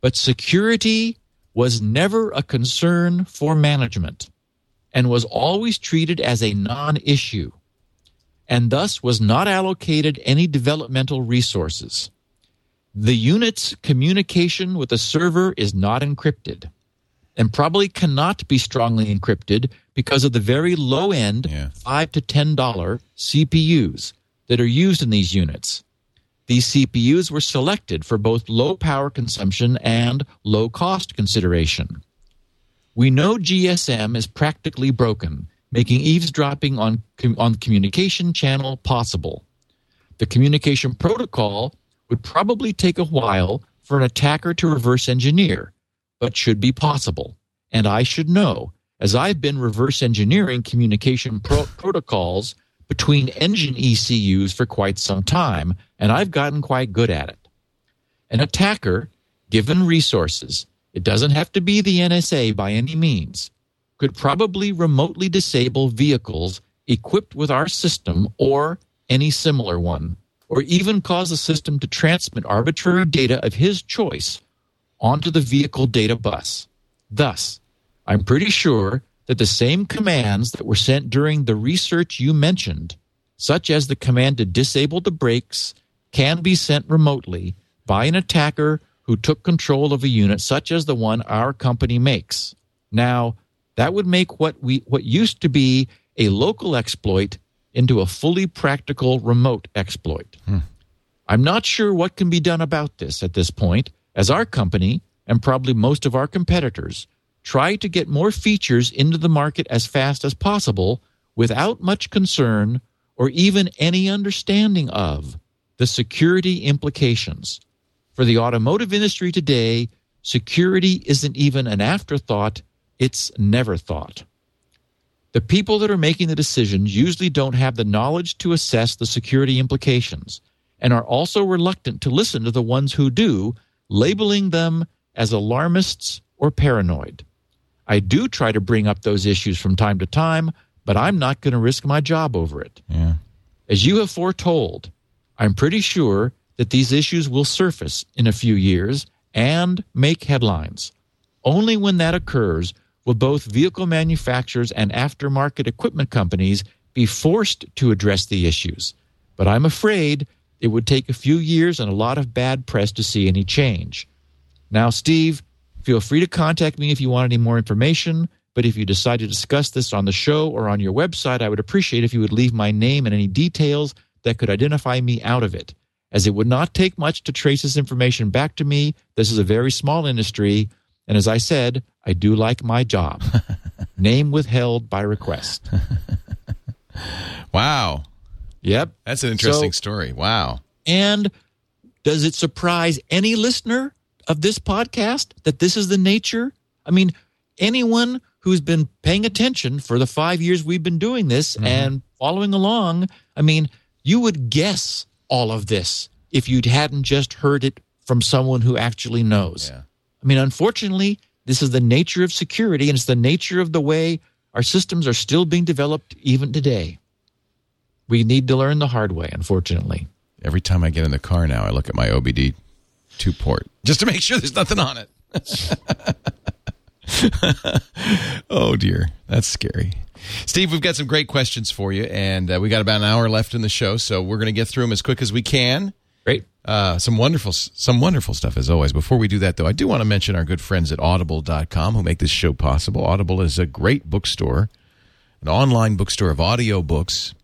but security was never a concern for management and was always treated as a non issue, and thus was not allocated any developmental resources. The unit's communication with the server is not encrypted and probably cannot be strongly encrypted because of the very low end Yeah. 5 to $10 CPUs that are used in these units. These CPUs were selected for both low power consumption and low cost consideration. We know GSM is practically broken, making eavesdropping on, on the communication channel possible. The communication protocol would probably take a while for an attacker to reverse engineer, but should be possible. And I should know, as I've been reverse engineering communication pro- protocols between engine ECUs for quite some time, and I've gotten quite good at it. An attacker, given resources, it doesn't have to be the NSA by any means, could probably remotely disable vehicles equipped with our system or any similar one, or even cause the system to transmit arbitrary data of his choice onto the vehicle data bus. Thus, I'm pretty sure that the same commands that were sent during the research you mentioned, such as the command to disable the brakes, can be sent remotely by an attacker who took control of a unit such as the one our company makes. Now, that would make what we what used to be a local exploit into a fully practical remote exploit. Hmm. I'm not sure what can be done about this at this point, as our company, and probably most of our competitors, try to get more features into the market as fast as possible without much concern or even any understanding of the security implications. For the automotive industry today, security isn't even an afterthought it's never thought. The people that are making the decisions usually don't have the knowledge to assess the security implications and are also reluctant to listen to the ones who do, labeling them as alarmists or paranoid. I do try to bring up those issues from time to time, but I'm not going to risk my job over it. Yeah. As you have foretold, I'm pretty sure that these issues will surface in a few years and make headlines. Only when that occurs will both vehicle manufacturers and aftermarket equipment companies be forced to address the issues. But I'm afraid it would take a few years and a lot of bad press to see any change. Now, Steve, feel free to contact me if you want any more information. But if you decide to discuss this on the show or on your website, I would appreciate if you would leave my name and any details that could identify me out of it. As it would not take much to trace this information back to me, this is a very small industry. And as I said, I do like my job. name withheld by request. Wow. Yep. That's an interesting So- story. Wow. And does it surprise any listener of this podcast that this is the nature? I mean, anyone who's been paying attention for the five years we've been doing this mm-hmm. and following along, I mean, you would guess all of this if you hadn't just heard it from someone who actually knows. Yeah. I mean, unfortunately, this is the nature of security and it's the nature of the way our systems are still being developed even today. We need to learn the hard way, unfortunately. Every time I get in the car now, I look at my OBD two port just to make sure there's nothing on it. oh dear, that's scary. Steve, we've got some great questions for you, and uh, we got about an hour left in the show, so we're going to get through them as quick as we can. Great. Uh, some wonderful, some wonderful stuff as always. Before we do that, though, I do want to mention our good friends at Audible.com who make this show possible. Audible is a great bookstore, an online bookstore of audio books.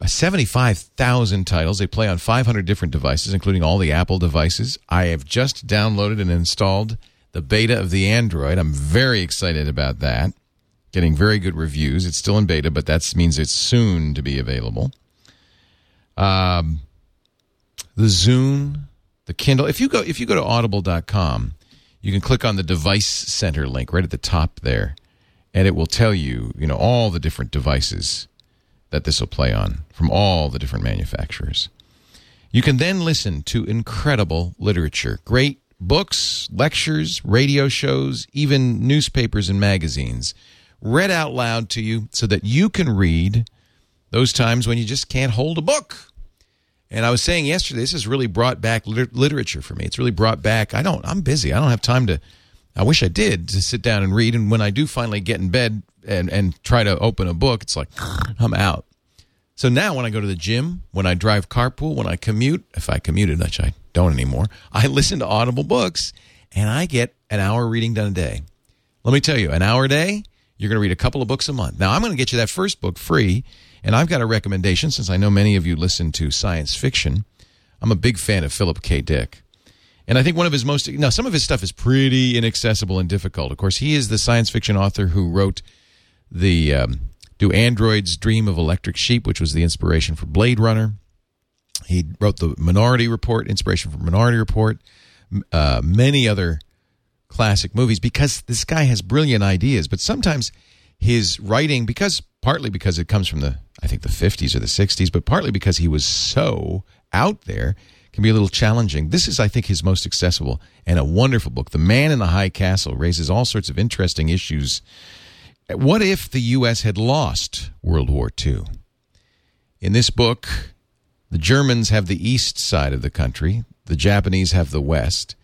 Uh, 75,000 titles. They play on 500 different devices, including all the Apple devices. I have just downloaded and installed the beta of the Android. I'm very excited about that. Getting very good reviews. It's still in beta, but that means it's soon to be available. Um, the Zune, the Kindle. If you go if you go to audible.com, you can click on the device center link right at the top there, and it will tell you, you know, all the different devices that this will play on from all the different manufacturers. You can then listen to incredible literature, great books, lectures, radio shows, even newspapers and magazines read out loud to you so that you can read those times when you just can't hold a book. And I was saying yesterday, this has really brought back lit- literature for me. It's really brought back. I don't. I'm busy. I don't have time to. I wish I did to sit down and read. And when I do finally get in bed and and try to open a book, it's like I'm out. So now when I go to the gym, when I drive carpool, when I commute, if I commuted, which I don't anymore, I listen to Audible books, and I get an hour reading done a day. Let me tell you, an hour a day, you're going to read a couple of books a month. Now, I'm going to get you that first book free, and I've got a recommendation since I know many of you listen to science fiction. I'm a big fan of Philip K. Dick. And I think one of his most, now, some of his stuff is pretty inaccessible and difficult. Of course, he is the science fiction author who wrote the um, Do Androids Dream of Electric Sheep, which was the inspiration for Blade Runner. He wrote the Minority Report, inspiration for Minority Report, uh, many other classic movies because this guy has brilliant ideas. But sometimes his writing, because partly because it comes from the, I think the 50s or the 60s, but partly because he was so out there, can be a little challenging. This is, I think, his most accessible and a wonderful book. The Man in the High Castle raises all sorts of interesting issues. What if the U.S. had lost World War II? In this book, the Germans have the east side of the country, the Japanese have the west,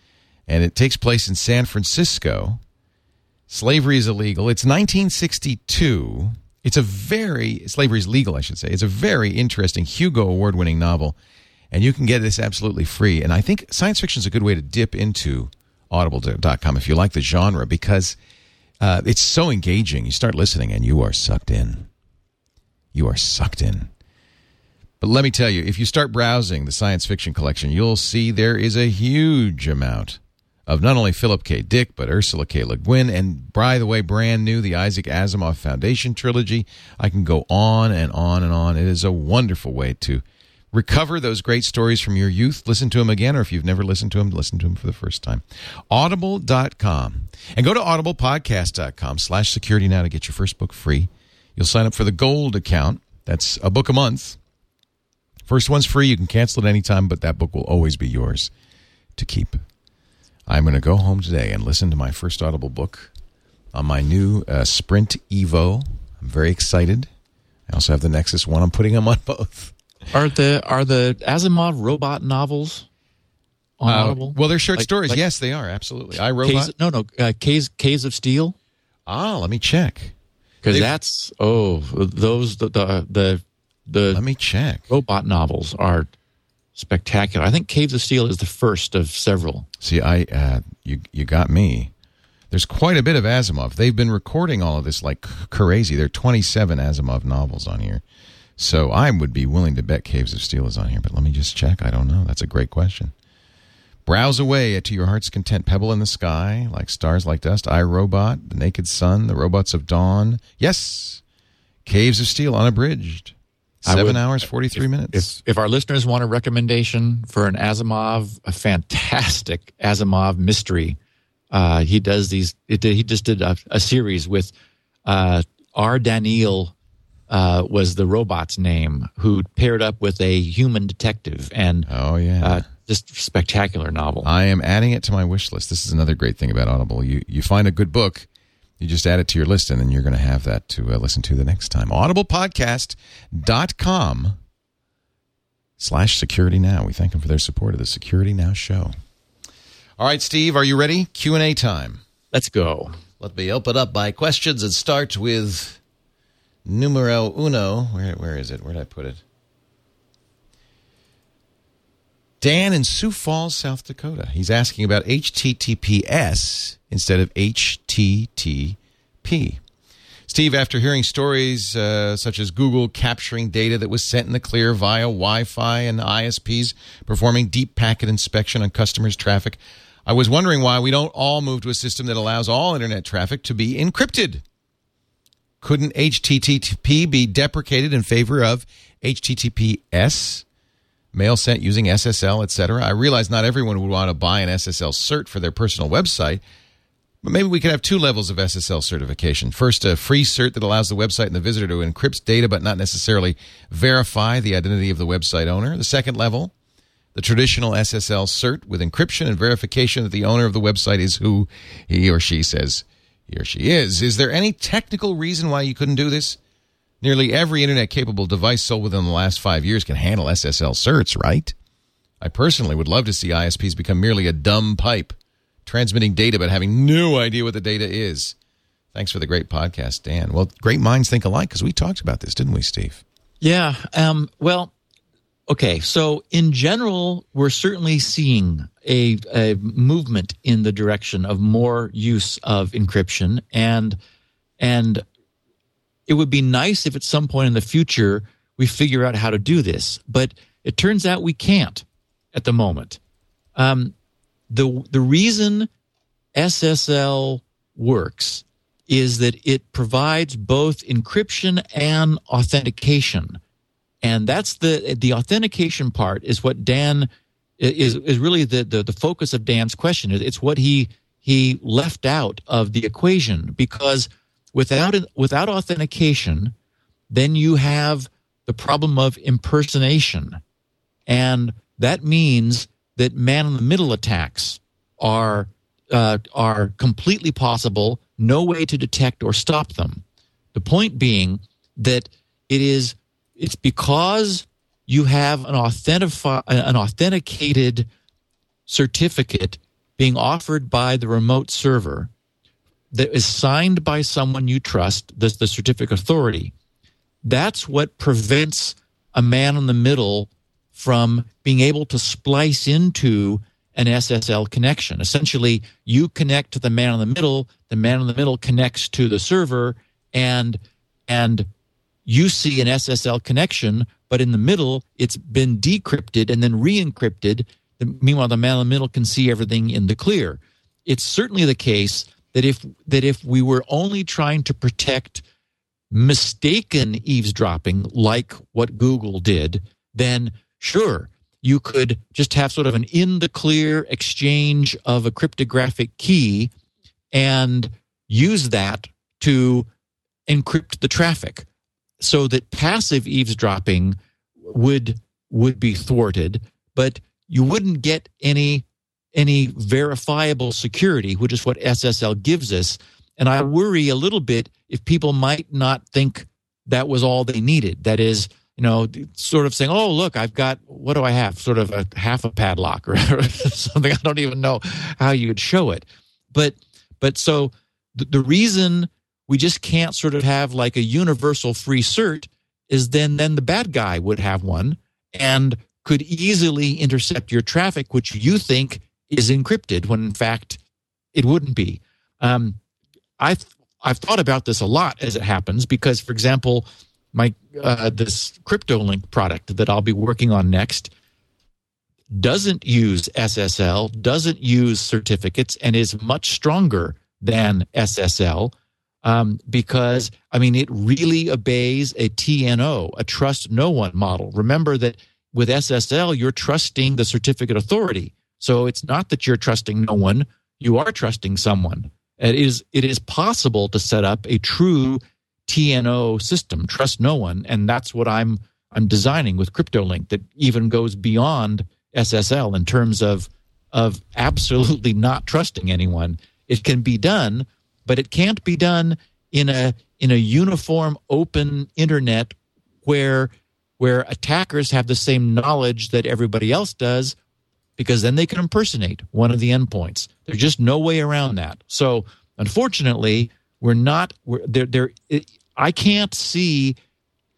and it takes place in San Francisco. Slavery is illegal. It's 1962. It's a very, slavery is legal, I should say. It's a very interesting Hugo Award winning novel, and you can get this absolutely free. And I think science fiction is a good way to dip into audible.com if you like the genre because uh, it's so engaging. You start listening and you are sucked in. You are sucked in. But let me tell you, if you start browsing the science fiction collection, you'll see there is a huge amount of not only Philip K. Dick, but Ursula K. Le Guin, and by the way, brand new, the Isaac Asimov Foundation trilogy. I can go on and on and on. It is a wonderful way to recover those great stories from your youth, listen to them again, or if you've never listened to them, listen to them for the first time. Audible.com. And go to audiblepodcast.com slash security now to get your first book free. You'll sign up for the gold account. That's a book a month. First one's free. You can cancel it anytime, but that book will always be yours to keep. I'm going to go home today and listen to my first Audible book on my new uh, Sprint Evo. I'm very excited. I also have the Nexus One. I'm putting them on both. Are the are the Asimov robot novels on Uh, Audible? well, they're short Like- stories. like yes, they are absolutely. I Robot. no, no, uh, Caves, Caves of Steel. Ah, let me check. Because that's oh those the the the, the Let me check. robot novels are spectacular. I think Caves of Steel is the first of several. See, I uh, you you got me. There's quite a bit of Asimov. They've been recording all of this like crazy. There are 27 Asimov novels on here. So I would be willing to bet Caves of Steel is on here, but let me just check. I don't know. That's a great question. Browse away to your heart's content. Pebble in the sky, like stars like dust. I Robot, The Naked Sun, The Robots of Dawn. Yes, Caves of Steel, unabridged. Seven would- hours, 43 minutes. If if our listeners want a recommendation for an Asimov, a fantastic Asimov mystery, uh, he does these. It, he just did a, a series with uh, R. Daniel uh, was the robot's name, who paired up with a human detective, and oh, yeah. uh, just spectacular novel. I am adding it to my wish list. This is another great thing about Audible. You you find a good book, you just add it to your list, and then you're going to have that to uh, listen to the next time. AudiblePodcast.com slash security now. We thank them for their support of the Security Now show. All right, Steve, are you ready? Q&A time. Let's go. Let me open up my questions and start with numero uno. Where, where is it? Where did I put it? Dan in Sioux Falls, South Dakota. He's asking about HTTPS instead of HTTP. Steve, after hearing stories uh, such as Google capturing data that was sent in the clear via Wi Fi and ISPs performing deep packet inspection on customers' traffic, I was wondering why we don't all move to a system that allows all internet traffic to be encrypted. Couldn't HTTP be deprecated in favor of HTTPS? Mail sent using SSL, etc. I realize not everyone would want to buy an SSL cert for their personal website, but maybe we could have two levels of SSL certification. First, a free cert that allows the website and the visitor to encrypt data but not necessarily verify the identity of the website owner. The second level, the traditional SSL cert with encryption and verification that the owner of the website is who he or she says he or she is. Is there any technical reason why you couldn't do this? Nearly every internet capable device sold within the last five years can handle SSL certs, right? I personally would love to see ISPs become merely a dumb pipe, transmitting data but having no idea what the data is. Thanks for the great podcast, Dan. Well, great minds think alike because we talked about this, didn't we, Steve? Yeah. Um, well, okay. So in general, we're certainly seeing a, a movement in the direction of more use of encryption, and and it would be nice if at some point in the future we figure out how to do this. But it turns out we can't at the moment. Um, the the reason SSL works is that it provides both encryption and authentication and that's the the authentication part is what Dan is is really the the, the focus of Dan's question. It's what he he left out of the equation because without without authentication, then you have the problem of impersonation, and that means that man in the middle attacks are uh, are completely possible. No way to detect or stop them. The point being that it is it's because you have an authentify an authenticated certificate being offered by the remote server that is signed by someone you trust, the, the certificate authority. That's what prevents a man in the middle from being able to splice into an SSL connection. Essentially, you connect to the man in the middle, the man in the middle connects to the server, and and you see an SSL connection, but in the middle, it's been decrypted and then re encrypted. Meanwhile, the man in the middle can see everything in the clear. It's certainly the case that if that if we were only trying to protect mistaken eavesdropping, like what Google did, then sure, you could just have sort of an in the clear exchange of a cryptographic key and use that to encrypt the traffic so that passive eavesdropping would would be thwarted but you wouldn't get any any verifiable security which is what SSL gives us. And I worry a little bit if people might not think that was all they needed. That is you know sort of saying oh look I've got what do I have? Sort of a half a padlock or something. I don't even know how you'd show it. But but so the, the reason we just can't sort of have like a universal free cert is then then the bad guy would have one and could easily intercept your traffic which you think is encrypted when in fact it wouldn't be. Um, i've i've thought about this a lot as it happens because for example my uh, this cryptolink product that i'll be working on next doesn't use ssl doesn't use certificates and is much stronger than ssl um, because I mean it really obeys a TNO, a trust no one model. Remember that with SSL you're trusting the certificate authority, so it's not that you're trusting no one; you are trusting someone. It is it is possible to set up a true TNO system, trust no one, and that's what I'm I'm designing with CryptoLink that even goes beyond SSL in terms of of absolutely not trusting anyone. It can be done but it can't be done in a in a uniform open internet where where attackers have the same knowledge that everybody else does because then they can impersonate one of the endpoints. There's just no way around that. So unfortunately we're not we're there there i can't see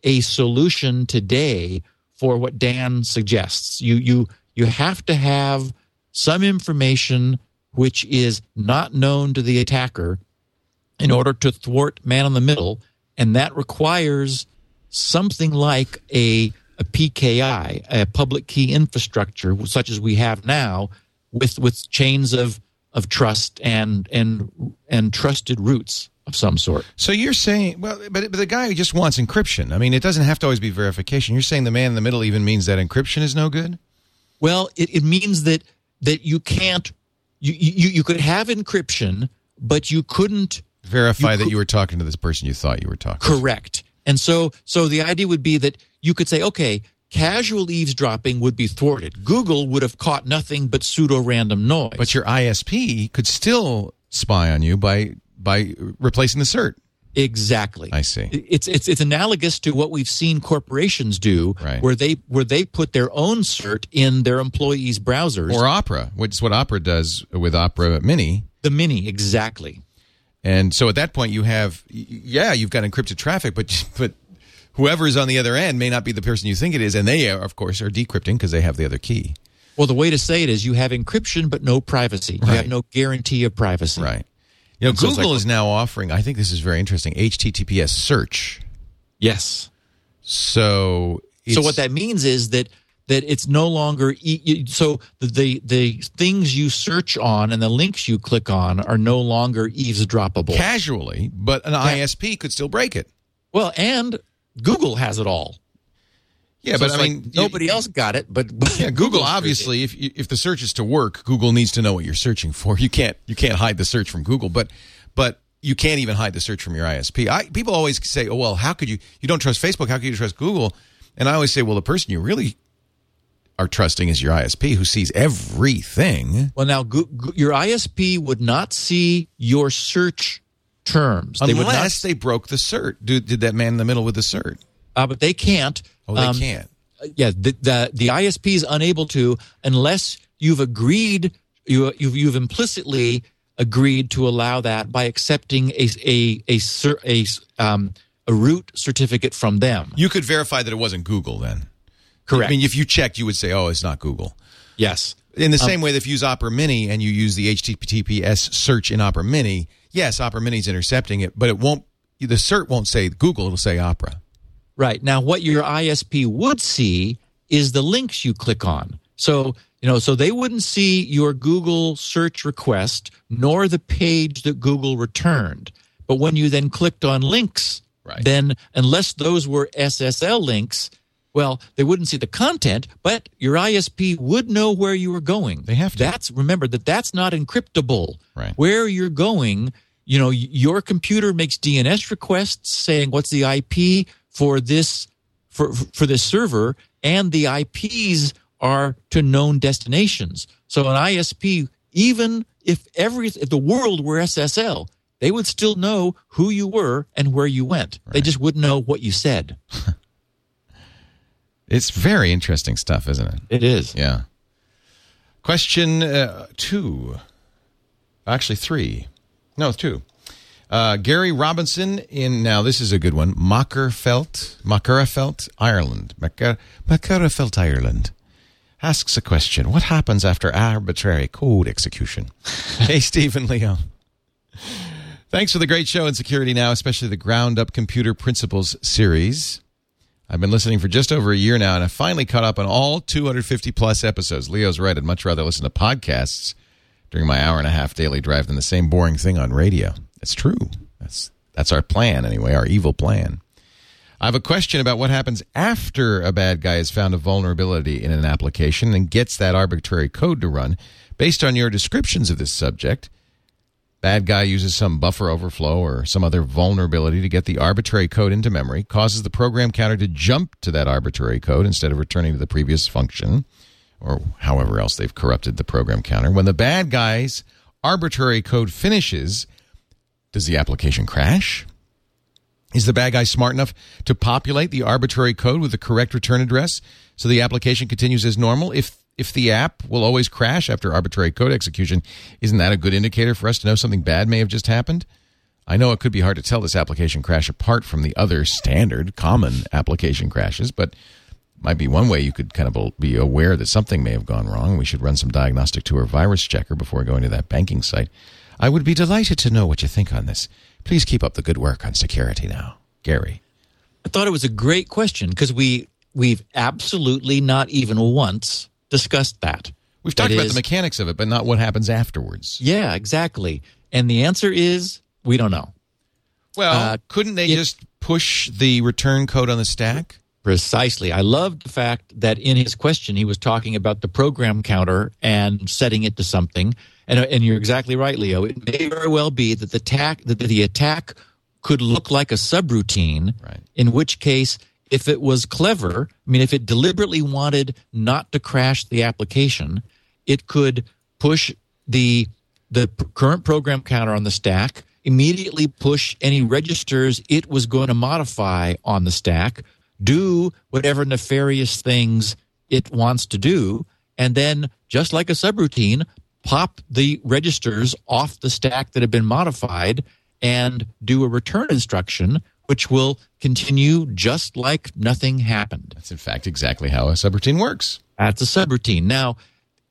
a solution today for what dan suggests. You you you have to have some information which is not known to the attacker in order to thwart man in the middle, and that requires something like a a PKI, a public key infrastructure, such as we have now, with with chains of of trust and and and trusted roots of some sort. So you're saying, well, but, but the guy who just wants encryption. I mean, it doesn't have to always be verification. You're saying the man in the middle even means that encryption is no good. Well, it, it means that that you can't you, you you could have encryption, but you couldn't verify you that you were talking to this person you thought you were talking to. correct. To. and so so the idea would be that you could say okay casual eavesdropping would be thwarted. Google would have caught nothing but pseudo random noise. But your isp could still spy on you by by replacing the cert. Exactly. I see. It's it's it's analogous to what we've seen corporations do right. where they where they put their own cert in their employees browsers. Or opera which is what opera does with opera mini. The mini exactly and so at that point, you have, yeah, you've got encrypted traffic, but but whoever is on the other end may not be the person you think it is, and they, are, of course, are decrypting because they have the other key. Well, the way to say it is you have encryption, but no privacy. You right. have no guarantee of privacy. Right. You know, Google like, is now offering. I think this is very interesting. HTTPS search. Yes. So. so what that means is that that it's no longer so the the things you search on and the links you click on are no longer eavesdroppable casually but an yeah. isp could still break it well and google has it all yeah, so but I like mean, nobody you, else got it. But, but yeah, Google obviously, if if the search is to work, Google needs to know what you're searching for. You can't you can't hide the search from Google, but but you can't even hide the search from your ISP. I, people always say, "Oh well, how could you? You don't trust Facebook? How could you trust Google?" And I always say, "Well, the person you really are trusting is your ISP who sees everything. Well, now go, go, your ISP would not see your search terms they unless not, they broke the cert. Did, did that man in the middle with the cert? Uh, but they can't. Oh, they um, can't. Yeah, the, the the ISP is unable to unless you've agreed you you've, you've implicitly agreed to allow that by accepting a a a, a, a um a root certificate from them. You could verify that it wasn't Google then. Correct. I mean, if you checked, you would say, "Oh, it's not Google." Yes. In the um, same way that if you use Opera Mini and you use the HTTPS search in Opera Mini, yes, Opera Mini is intercepting it, but it won't. The cert won't say Google; it'll say Opera. Right now, what your ISP would see is the links you click on. So you know, so they wouldn't see your Google search request nor the page that Google returned. But when you then clicked on links, right. then unless those were SSL links, Well, they wouldn't see the content, but your ISP would know where you were going. They have to. That's remember that that's not encryptable. Right. Where you're going, you know, your computer makes DNS requests saying what's the IP for this for for this server, and the IPs are to known destinations. So an ISP, even if every if the world were SSL, they would still know who you were and where you went. They just wouldn't know what you said. It's very interesting stuff, isn't it? It is. Yeah. Question uh, two. Actually, three. No, two. Uh, Gary Robinson in, now this is a good one, Mackerfelt, Mackerfelt, Ireland. Macker, Mackerfelt, Ireland. Asks a question What happens after arbitrary code execution? hey, Stephen Leo. Thanks for the great show in Security Now, especially the Ground Up Computer Principles series. I've been listening for just over a year now, and I finally caught up on all 250 plus episodes. Leo's right. I'd much rather listen to podcasts during my hour and a half daily drive than the same boring thing on radio. It's true. That's that's our plan anyway, our evil plan. I have a question about what happens after a bad guy has found a vulnerability in an application and gets that arbitrary code to run. Based on your descriptions of this subject, Bad guy uses some buffer overflow or some other vulnerability to get the arbitrary code into memory, causes the program counter to jump to that arbitrary code instead of returning to the previous function, or however else they've corrupted the program counter. When the bad guy's arbitrary code finishes, does the application crash? Is the bad guy smart enough to populate the arbitrary code with the correct return address so the application continues as normal? If if the app will always crash after arbitrary code execution, isn't that a good indicator for us to know something bad may have just happened? I know it could be hard to tell this application crash apart from the other standard common application crashes, but might be one way you could kind of be aware that something may have gone wrong. We should run some diagnostic to or virus checker before going to that banking site. I would be delighted to know what you think on this. Please keep up the good work on security now. Gary. I thought it was a great question because we we've absolutely not even once discussed that. We've talked That about is- the mechanics of it, but not what happens afterwards. Yeah, exactly. And the answer is we don't know. Well, Uh, couldn't they it- just push the return code on the stack? Precisely. I loved the fact that in his question he was talking about the program counter and setting it to something. And, and you're exactly right, Leo. It may very well be that the attack that the attack could look like a subroutine. Right. In which case, if it was clever, I mean, if it deliberately wanted not to crash the application, it could push the the current program counter on the stack, immediately push any registers it was going to modify on the stack, do whatever nefarious things it wants to do, and then just like a subroutine, pop the registers off the stack that have been modified and do a return instruction which will continue just like nothing happened. That's in fact exactly how a subroutine works. That's a subroutine. Now,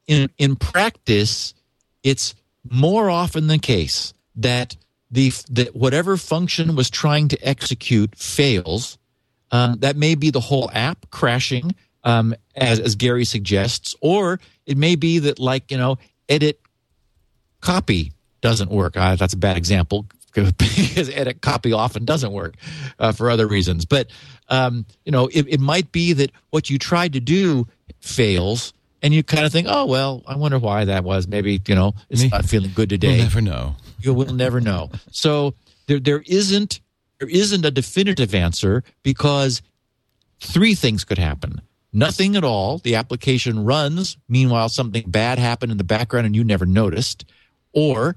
in in practice, it's more often the case that the that whatever function was trying to execute fails. Um, that may be the whole app crashing, um, as as Gary suggests, or it may be that like you know edit copy doesn't work. Uh, that's a bad example because edit copy often doesn't work uh, for other reasons. But um, you know, it, it might be that what you tried to do fails, and you kind of think, "Oh well, I wonder why that was. Maybe you know it's Me- not feeling good today." We'll never know. you will never know. So there there isn't there isn't a definitive answer because three things could happen. Nothing at all. The application runs. Meanwhile, something bad happened in the background and you never noticed. Or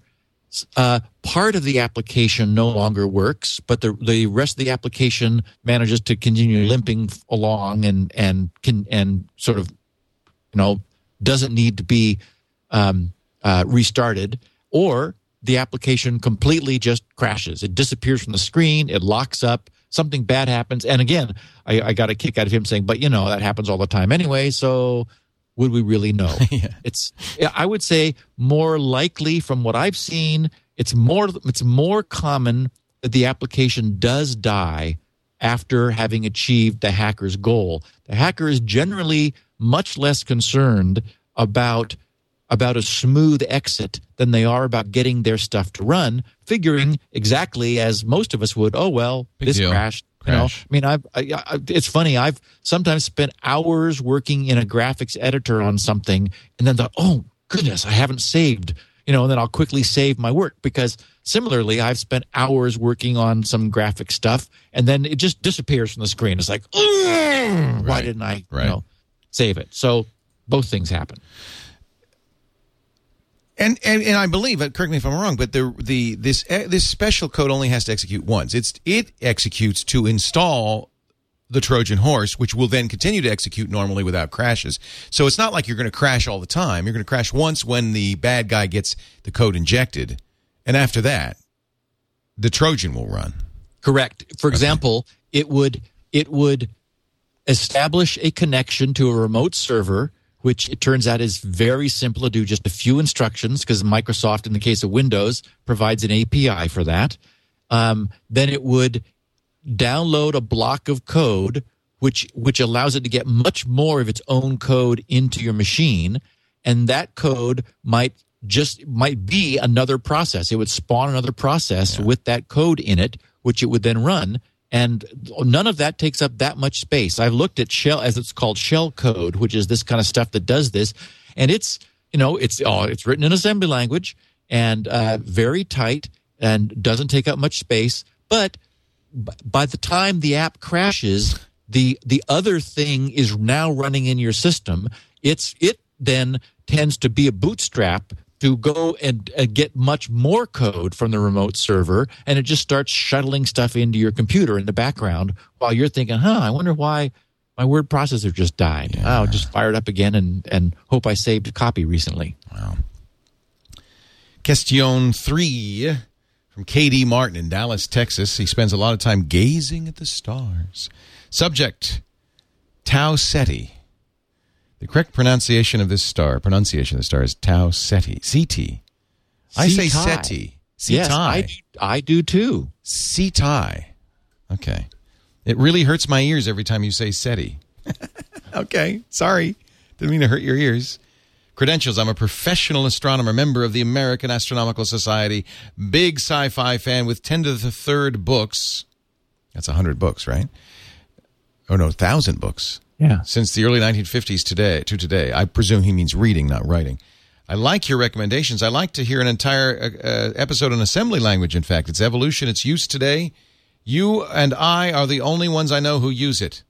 uh, part of the application no longer works, but the the rest of the application manages to continue limping along and and can and sort of you know doesn't need to be um, uh, restarted, or the application completely just crashes. It disappears from the screen. It locks up. Something bad happens, and again, I, I got a kick out of him saying, "But you know that happens all the time anyway." So, would we really know? It's I would say more likely from what I've seen, it's more it's more common that the application does die after having achieved the hacker's goal. The hacker is generally much less concerned about about a smooth exit than they are about getting their stuff to run, figuring exactly as most of us would, oh well, Big this deal. crashed, You know, I mean, I've, I, I, it's funny. I've sometimes spent hours working in a graphics editor on something, and then thought, "Oh goodness, I haven't saved." You know, and then I'll quickly save my work because similarly, I've spent hours working on some graphic stuff, and then it just disappears from the screen. It's like, "Ugh, why didn't I, Right. you know, save it? So both things happen. And, and and I believe, uh, correct me if I'm wrong, but the the this eh, this special code only has to execute once. It's it executes to install the Trojan horse, which will then continue to execute normally without crashes. So it's not like you're going to crash all the time. You're going to crash once when the bad guy gets the code injected, and after that, the Trojan will run. Correct. For example, it would it would establish a connection to a remote server, which it turns out is very simple to do. Just a few instructions, because Microsoft, in the case of Windows, provides an API for that. Um, then it would download a block of code, which which allows it to get much more of its own code into your machine, and that code might just might be another process. It would spawn another process with that code in it, which it would then run. And none of that takes up that much space. I've looked at shell, as it's called, shell code, which is this kind of stuff that does this, and it's you know it's oh, it's written in assembly language and uh, very tight and doesn't take up much space. But b- by the time the app crashes, the the other thing is now running in your system. It's it then tends to be a bootstrap to go and, and get much more code from the remote server, and it just starts shuttling stuff into your computer in the background while you're thinking, "Huh, I wonder why." My word processor just died. Oh, just fire it up again and, and hope I saved a copy recently. Wow. Question three from KD Martin in Dallas, Texas. He spends a lot of time gazing at the stars. Subject Tau Ceti. The correct pronunciation of this star, pronunciation of the star is Tau Ceti. CT. I say. Seti. Yes, I, do- I do too. Cetai. Okay. It really hurts my ears every time you say SETI. okay. Sorry. Didn't mean to hurt your ears. Credentials I'm a professional astronomer, member of the American Astronomical Society, big sci fi fan with 10 to the third books. That's 100 books, right? Oh, no, 1,000 books Yeah. since the early 1950s today to today. I presume he means reading, not writing. I like your recommendations. I like to hear an entire uh, uh, episode on assembly language. In fact, its evolution, its use today. You and I are the only ones I know who use it.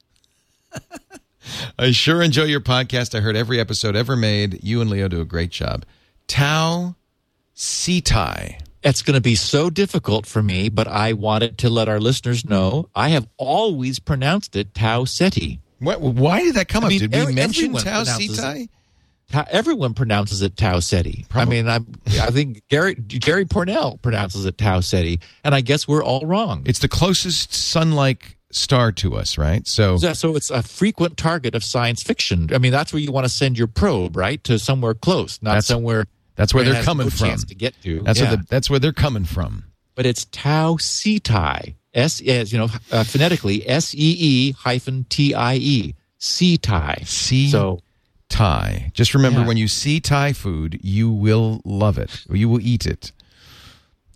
I sure enjoy your podcast. I heard every episode ever made. You and Leo do a great job. Tau Cetai. It's going to be so difficult for me, but I wanted to let our listeners know I have always pronounced it Tau Ceti. What, why did that come I up? mean, did we every- mention everyone Tau? Ta- everyone pronounces it Tau Ceti. I mean, I I think Gary Jerry Pournelle pronounces it Tau Ceti, and I guess we're all wrong. It's the closest sun-like star to us, right? So So- so it's a frequent target of science fiction. I mean, that's where you want to send your probe, right, to somewhere close, not That's- somewhere. that's where it they're coming no from. to get to. That's yeah. where the, that's where they're coming from. but it's Tau Cetai. S as you know uh, phonetically S E E hyphen T I E Cetai. See So Thai. Just remember, Yeah. when you see Thai food, you will love it. Or you will eat it.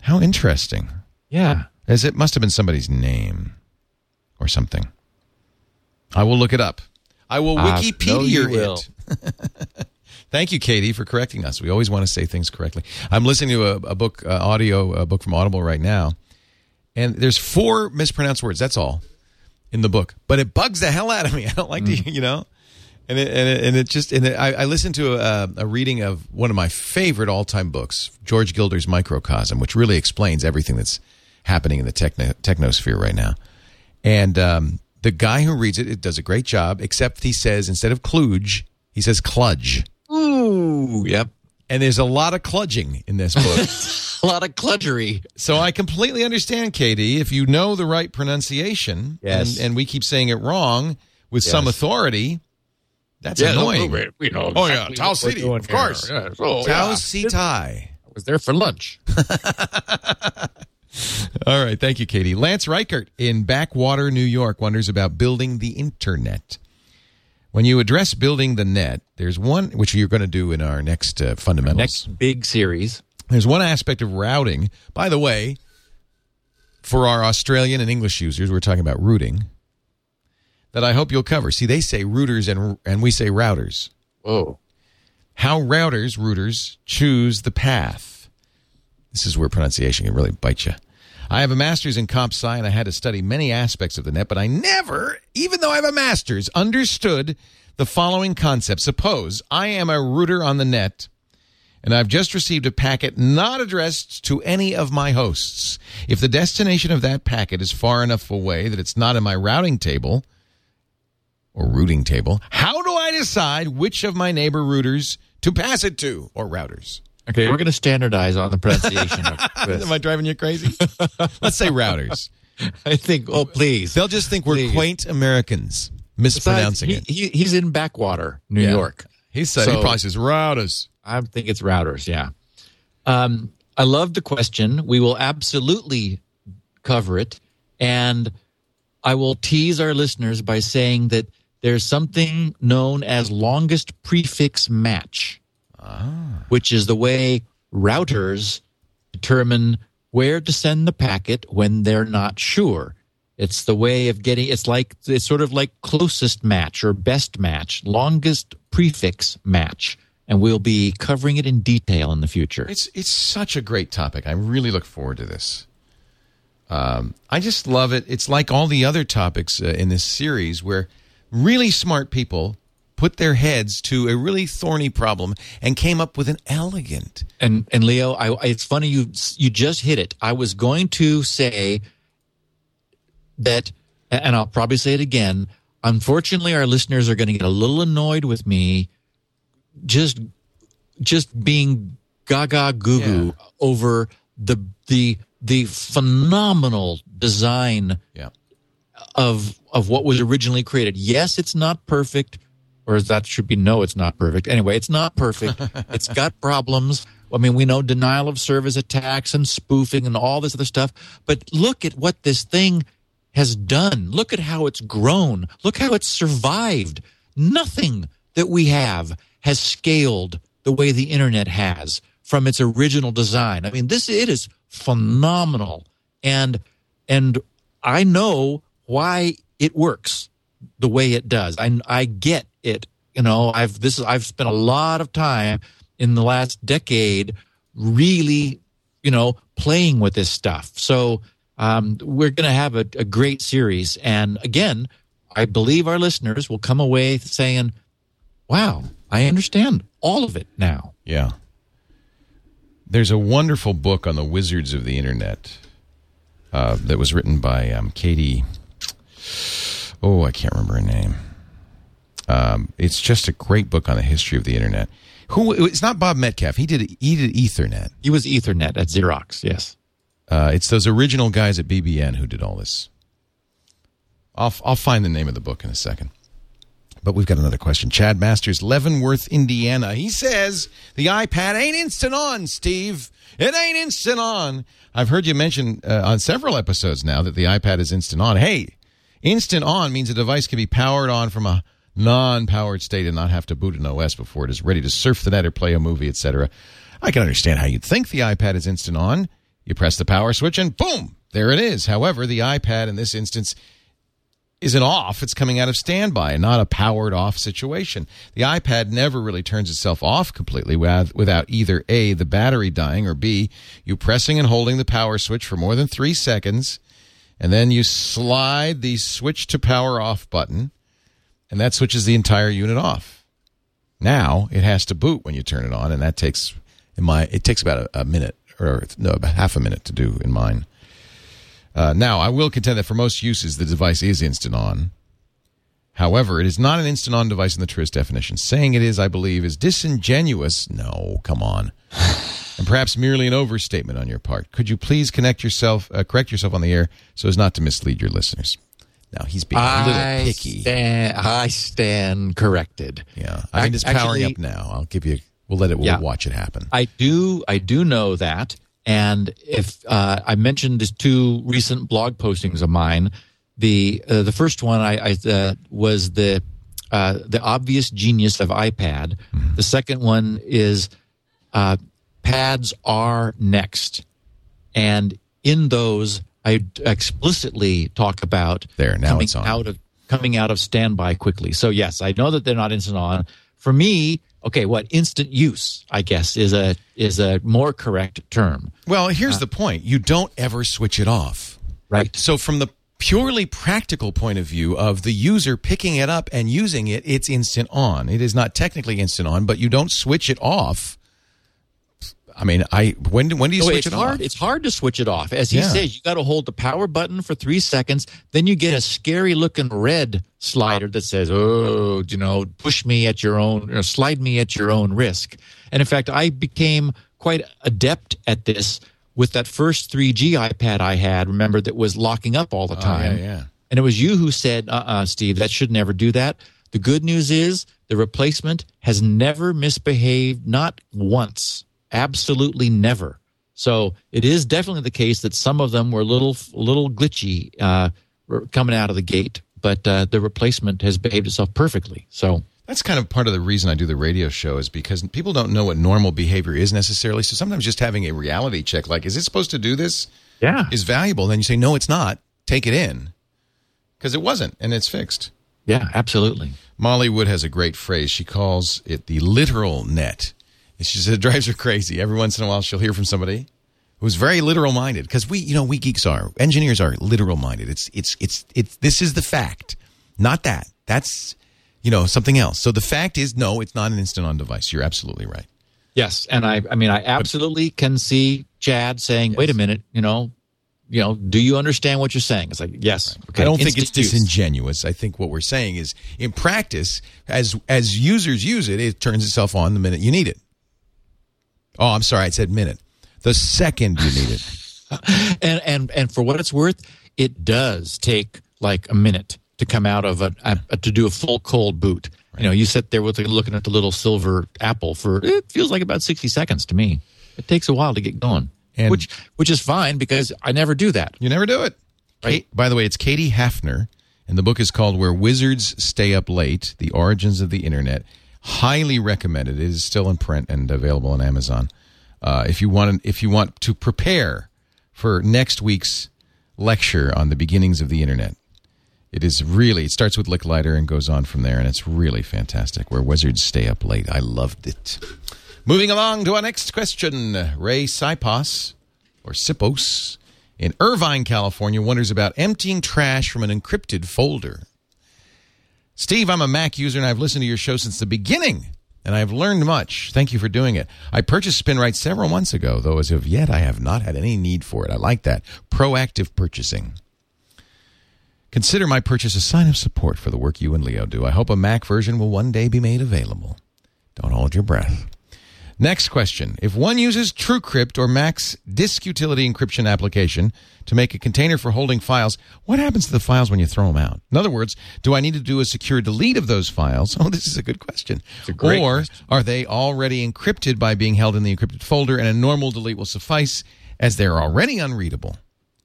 How interesting! yeah, As it must have been somebody's name or something. I will look it up. I will Uh, Wikipedia no, will. it. Thank you, Katie, for correcting us. We always want to say things correctly. I'm listening to a, a book, uh, audio, a book from Audible right now, and there's four mispronounced words. That's all in the book, but it bugs the hell out of me. I don't like Mm. to, you know. And it, and it, and it just and it, I, I listened to a, a reading of one of my favorite all time books, George Gilder's Microcosm, which really explains everything that's happening in the techno, technosphere right now. And um, the guy who reads it, it does a great job, except he says instead of kludge, he says cludge. ooh, yep, And there's a lot of kludging in this book. a lot of cludgery. so I completely understand, Katie, if you know the right pronunciation Yes. and, and we keep saying it wrong with some authority, that's annoying. You know, Oh, yeah, exactly what City, of course. Yeah, so, Tau yeah. Tai. I was there for lunch. All right. Thank you, Katie. Lance Reichert in Backwater, New York wonders about building the internet. When you address building the net, there's one, which you're going to do in our next uh, fundamentals. Next big series. There's one aspect of routing. By the way, for our Australian and English users, we're talking about routing, that I hope you'll cover. See, they say routers and, and we say routers. Oh, How routers, routers choose the path. This is where pronunciation can really bite you. I have a master's in comp sci, and I had to study many aspects of the net, but I never, even though I have a master's, understood the following concept. Suppose I am a router on the net, and I've just received a packet not addressed to any of my hosts. If the destination of that packet is far enough away that it's not in my routing table or routing table, how do I decide which of my neighbor routers to pass it to or routers? Okay, we're going to standardize on the pronunciation of. Am I driving you crazy? Let's say routers. I think, oh, please. They'll just think we're Please. quaint Americans mispronouncing Besides, it. he, he, he's in Backwater, New Yeah. York. He said he So- probably says routers. I think it's routers, yeah. Um, I love the question. We will absolutely cover it. And I will tease our listeners by saying that there's something known as longest prefix match, which is the way routers determine where to send the packet when they're not sure. It's the way of getting it's like it's sort of like closest match or best match, longest prefix match. And we'll be covering it in detail in the future. It's it's such a great topic. I really look forward to this. Um, I just love it. It's like all the other topics uh, in this series where really smart people put their heads to a really thorny problem and came up with an elegant. And and Leo, I, it's funny you you just hit it. I was going to say that, and I'll probably say it again. Unfortunately, our listeners are going to get a little annoyed with me, just just being gaga goo goo Yeah. over the the the phenomenal design Yeah. of of what was originally created. Yes, it's not perfect, or is that should be no, it's not perfect. Anyway, it's not perfect. it's got problems. I mean, we know denial of service attacks and spoofing and all this other stuff. But look at what this thing has done. Look at how it's grown. Look how it's survived. Nothing that we have has scaled the way the internet has from its original design. I mean, this it is phenomenal. And and I know why it works the way it does. I I get it. You know, I've this is I've spent a lot of time in the last decade really, you know, playing with this stuff. So um, we're going to have a, a great series. And again, I believe our listeners will come away saying, "Wow, I understand all of it now." Yeah. There's a wonderful book on the wizards of the internet uh, that was written by um, Katie. Oh, I can't remember her name. Um, it's just a great book on the history of the internet. Who? It's not Bob Metcalfe. He did. He did Ethernet. He was Ethernet at Xerox. Yes. Uh, it's those original guys at BBN who did all this. I'll I'll find the name of the book in a second. But we've got another question. Chad Masters, Leavenworth, Indiana. He says the iPad ain't instant on, Steve. It ain't instant on. I've heard you mention uh, on several episodes now that the iPad is instant on. Hey, instant on means a device can be powered on from a non-powered state and not have to boot an OS before it is ready to surf the net or play a movie, etc. I can understand how you'd think the iPad is instant on. You press the power switch and boom, there it is. However, the iPad in this instance isn't off. It's coming out of standby and not a powered off situation. The iPad never really turns itself off completely without either A, the battery dying, or B, you pressing and holding the power switch for more than three seconds. And then you slide the switch to power off button, and that switches the entire unit off. Now it has to boot when you turn it on, and that takes in my it takes about a, a minute or no, about half a minute to do in mine. Uh, now, I will contend that for most uses, the device is instant on. However, it is not an instant on device in the truest definition. Saying it is, I believe, is disingenuous. No, come on. and perhaps merely an overstatement on your part. Could you please connect yourself, uh, correct yourself on the air so as not to mislead your listeners? Now, he's being a little I picky. stand, I stand corrected. yeah. I mean, it's powering Actually- up now. I'll give you, we'll let it, we'll Yeah. watch it happen. I do I do know that, and if uh, I mentioned these two recent blog postings of mine, the uh, the first one I, I uh, was the uh, the obvious genius of iPad. The second one is uh, pads are next, and in those I explicitly talk about There, now coming it's on. out of coming out of standby quickly. So yes, I know that they're not instant on. For me, okay, what instant use, I guess, is a is a more correct term, Well, here's uh, the point you don't ever switch it off. right? So, from the purely practical point of view of the user picking it up and using it, it's instant on. It is not technically instant on, but you don't switch it off. I mean, I when do- when do you No, switch it hard. off? It's hard to switch it off. As he Yeah. says, you got to hold the power button for three seconds. Then you get a scary looking red slider that says, "Oh, you know, push me at your own, or slide me at your own risk." And in fact, I became quite adept at this with that first 3G iPad I had. Remember that was locking up all the time. Oh, yeah, yeah. And it was you who said, uh uh Steve, that should never do that. The good news is the replacement has never misbehaved, not once. Absolutely never. So it is definitely the case that some of them were a little, little glitchy uh, coming out of the gate, but uh, the replacement has behaved itself perfectly. So That's kind of part of the reason I do the radio show is because people don't know what normal behavior is necessarily. So sometimes just having a reality check, like, is it supposed to do this? yeah, Is valuable. Then you say, no, it's not. Take it in because it wasn't, and it's fixed. yeah, absolutely. Molly Wood has a great phrase. She calls it the literal net. And she said it drives her crazy. Every once in a while, she'll hear from somebody who's very literal minded because we, you know, we geeks are engineers are literal minded. It's it's it's it's this is the fact, not that. That's you know something else. So the fact is, no, it's not an instant on device. You're absolutely right. Yes, and I, I mean, I absolutely can see Chad saying, "Wait a minute, you know, you know, do you understand what you're saying?" It's like, yes. Okay, I don't think it's use. disingenuous. I think what we're saying is, in practice, as as users use it, it turns itself on the minute you need it. Oh, I'm sorry, I said minute. The second you need it. and and and for what it's worth, it does take like a minute to come out of a, a to do a full cold boot. You know, you sit there with looking at the little silver apple for it feels like about sixty seconds to me. It takes a while to get going, And- which which is fine because I never do that. You never do it. Kate, by the way, it's Katie Hafner, and the book is called Where Wizards Stay Up Late The Origins of the Internet. Highly recommended. It is still in print and available on Amazon. Uh, if you want, if you want to prepare for next week's lecture on the beginnings of the internet, it is really. It starts with Licklider and goes on from there, and it's really fantastic. Where wizards stay up late. I loved it. Moving along to our next question, Ray Sipos or Sipos in Irvine, California, wonders about emptying trash from an encrypted folder. Steve, I'm a Mac user and I've listened to your show since the beginning, and I've learned much. Thank you for doing it. I purchased SpinRite several months ago, though as of yet I have not had any need for it. I like that. Proactive purchasing. Consider my purchase a sign of support for the work you and Leo do. I hope a Mac version will one day be made available. Don't hold your breath. Next question. If one uses TrueCrypt or Mac's disk utility encryption application to make a container for holding files, what happens to the files when you throw them out? In other words, do I need to do a secure delete of those files? Oh, this is a good question. a or question. are they already encrypted by being held in the encrypted folder and a normal delete will suffice as they're already unreadable?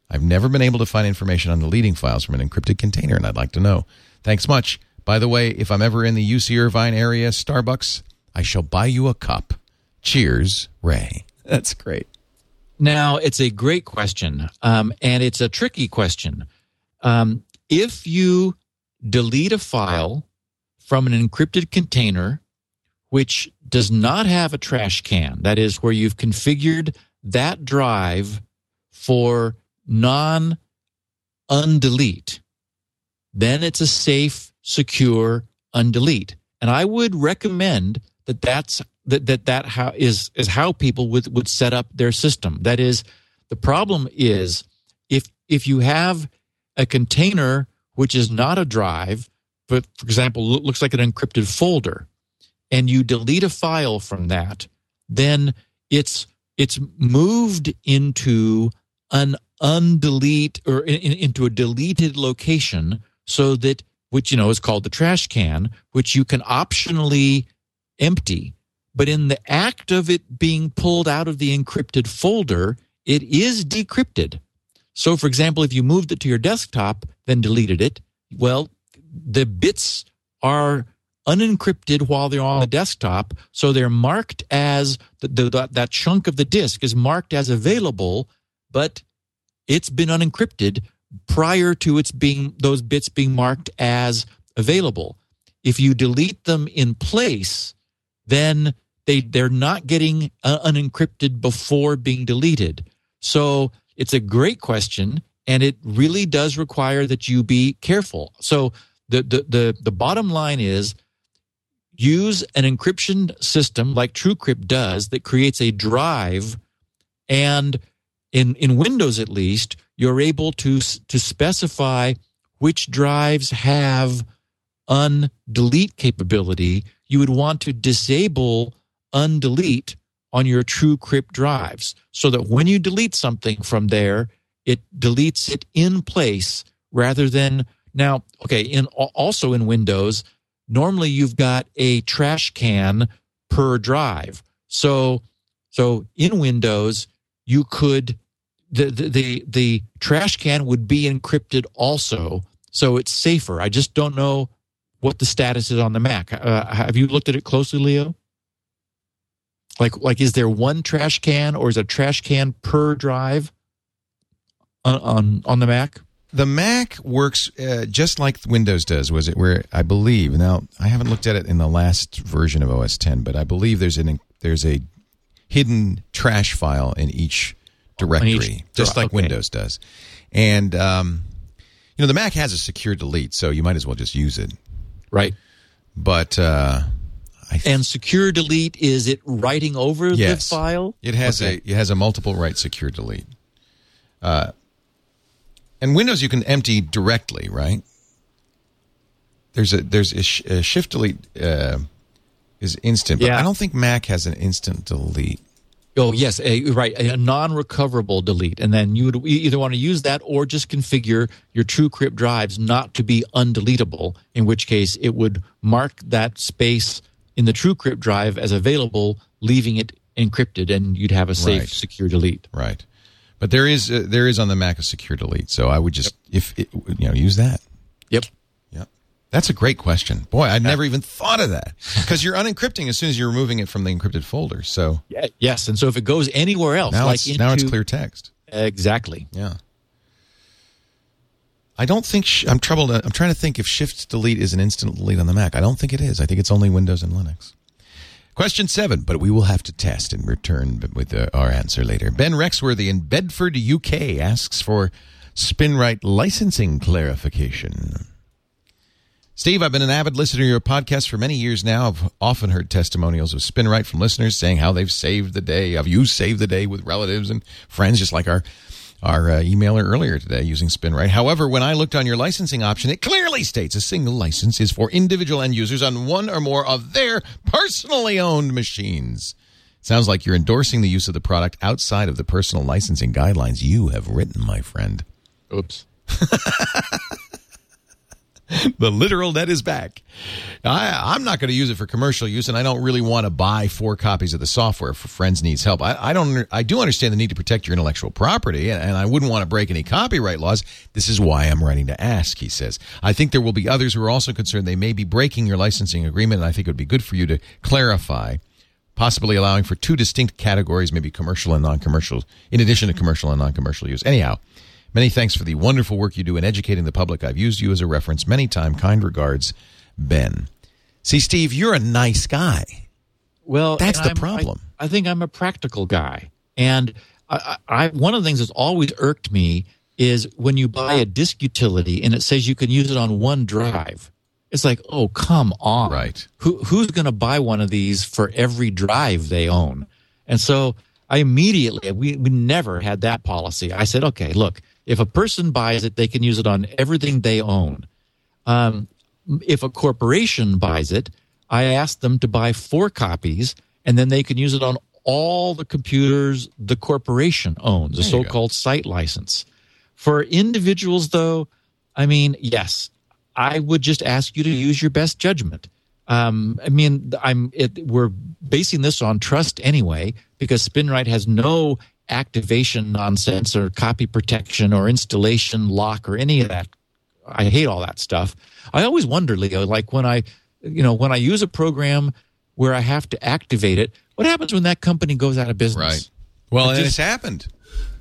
I've never been able to find information on deleting files from an encrypted container, and I'd like to know. Thanks much. By the way, if I'm ever in the UC Irvine area, Starbucks, I shall buy you a cup. Cheers, Ray. That's great. Now, it's a great question, um, and it's a tricky question. Um, if you delete a file from an encrypted container which does not have a trash can, that is, where you've configured that drive for non undelete, then it's a safe, secure undelete. And I would recommend that that's that that that how is is how people would would set up their system. That is, the problem is if if you have a container which is not a drive, but for example looks like an encrypted folder, and you delete a file from that, then it's it's moved into an undelete or in, in- into a deleted location so that which you know is called the trash can which you can optionally empty but in the act of it being pulled out of the encrypted folder it is decrypted so for example if you moved it to your desktop then deleted it well the bits are unencrypted while they're on the desktop so they're marked as the, the, that chunk of the disk is marked as available but it's been unencrypted prior to its being those bits being marked as available. If you delete them in place, then they they're not getting uh, unencrypted before being deleted. So it's a great question, and it really does require that you be careful. So the the the, the bottom line is use an encryption system like TrueCrypt does that creates a drive and in in Windows at least you're able to to specify which drives have undelete capability you would want to disable undelete on your TrueCrypt drives so that when you delete something from there it deletes it in place rather than now okay in also in Windows normally you've got a trash can per drive. So so in Windows you could the the the, the trash can would be encrypted also, so it's safer. I just don't know what the status is on the Mac. Uh, have you looked at it closely, Leo? Like like is there one trash can or is a trash can per drive on on, on the Mac? The Mac works uh, just like Windows does. Was it where I believe now I haven't looked at it in the last version of OS 10, but I believe there's an there's a hidden trash file in each directory, each, just like okay. Windows does. And um, you know the Mac has a secure delete, so you might as well just use it. Right. But uh, th- and secure delete is it writing over yes. the file? It has okay. a it has a multiple write secure delete. Uh, and Windows you can empty directly, right? There's a there's a, sh- a shift delete uh, is instant, but yeah. I don't think Mac has an instant delete. Oh yes, a, right, a non-recoverable delete, and then you would either want to use that or just configure your TrueCrypt drives not to be undeletable. In which case, it would mark that space in the TrueCrypt drive as available, leaving it encrypted, and you'd have a safe, right. secure delete. Right. But there is uh, there is on the Mac a secure delete, so I would just yep. if it, you know use that. Yep. That's a great question. Boy, I never even thought of that because you're unencrypting as soon as you're removing it from the encrypted folder. So yeah, yes, and so if it goes anywhere else, now like it's, into, now it's clear text. Exactly. Yeah. I don't think sh- I'm troubled. I'm trying to think if Shift Delete is an instant delete on the Mac. I don't think it is. I think it's only Windows and Linux. Question seven, but we will have to test and return with uh, our answer later. Ben Rexworthy in Bedford, UK asks for SpinRite licensing clarification. Steve, I've been an avid listener to your podcast for many years now. I've often heard testimonials of SpinRite from listeners saying how they've saved the day. Have you saved the day with relatives and friends, just like our our uh, emailer earlier today using SpinRite. However, when I looked on your licensing option, it clearly states a single license is for individual end users on one or more of their personally owned machines. Sounds like you're endorsing the use of the product outside of the personal licensing guidelines you have written, my friend. Oops. the literal net is back. I, am not going to use it for commercial use, and I don't really want to buy four copies of the software for friends needs help. I, I don't. I do understand the need to protect your intellectual property, and, and I wouldn't want to break any copyright laws. This is why I'm writing to ask. He says. I think there will be others who are also concerned they may be breaking your licensing agreement, and I think it would be good for you to clarify possibly allowing for two distinct categories, maybe commercial and non-commercial, in addition to commercial and non-commercial use. Anyhow, Many thanks for the wonderful work you do in educating the public. I've used you as a reference many times. Kind regards, Ben. See, Steve, you're a nice guy. Well, that's the I'm, problem. I, I, think I'm a practical guy, and I, I, one of the things that's always irked me is when you buy a disk utility and it says you can use it on one drive. It's like, oh, come on, right? Who who's going to buy one of these for every drive they own? And so I immediately we, we never had that policy. I said, okay, look, if a person buys it, they can use it on everything they own. Um, if a corporation buys it, I ask them to buy four copies, and then they can use it on all the computers the corporation owns, a so-called site license. For individuals, though, I mean, yes, I would just ask you to use your best judgment. Um, I mean, I'm it, we're basing this on trust anyway because SpinRite has no activation nonsense or copy protection or installation lock or any of that. I hate all that stuff. I always wonder, Leo, like when I, you know, when I use a program where I have to activate it, what happens when that company goes out of business? Right. Well, it just, it's happened.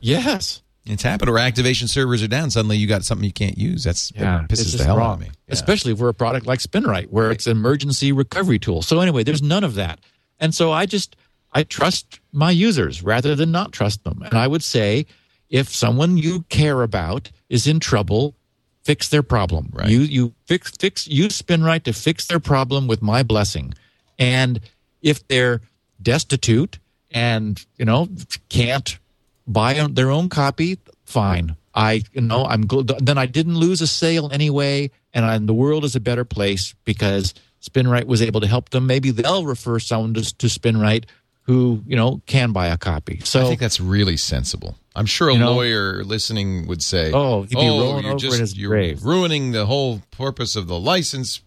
Yes. It's happened, or activation servers are down. Suddenly, you got something you can't use. That's that it's pisses the hell wrong. out of me. Yeah. Especially for a product like SpinRite, where it's an emergency recovery tool. So anyway, there's none of that, and so I just I trust my users rather than not trust them. And I would say, if someone you care about is in trouble, fix their problem. Right. You you fix fix use SpinRite to fix their problem with my blessing, and if they're destitute and you know can't buy their own copy, fine. I you know I'm gl- then I didn't lose a sale anyway, and I, the world is a better place because SpinRite was able to help them. Maybe they'll refer someone to, to SpinRite who you know can buy a copy. So I think that's really sensible. I'm sure a You know- lawyer listening would say, Oh, he'd be rolling you're over just in his you're grave." ruining the whole purpose of the license."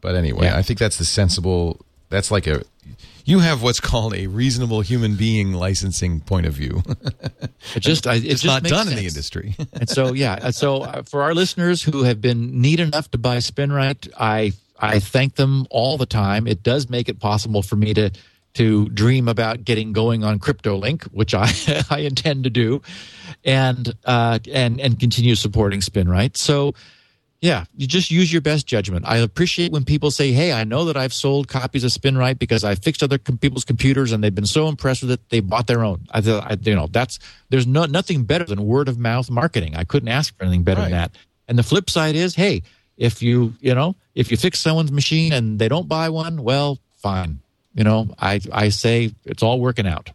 But anyway, Yeah. I think that's the sensible. That's like a. You have what's called a reasonable human being licensing point of view. it just I, it it's just not done in the industry. and so yeah so uh, for our listeners who have been neat enough to buy spinrite i i thank them all the time it does make it possible for me to to dream about getting going on cryptolink which i i intend to do and uh and and continue supporting spinrite so yeah, you just use your best judgment. I appreciate when people say, "Hey, I know that I've sold copies of SpinRite because I fixed other com- people's computers and they've been so impressed with it they bought their own." I, I you know that's there's no nothing better than word of mouth marketing. I couldn't ask for anything better than that. And the flip side is, hey, if you you know if you fix someone's machine and they don't buy one, well, fine. You know, I I say it's all working out.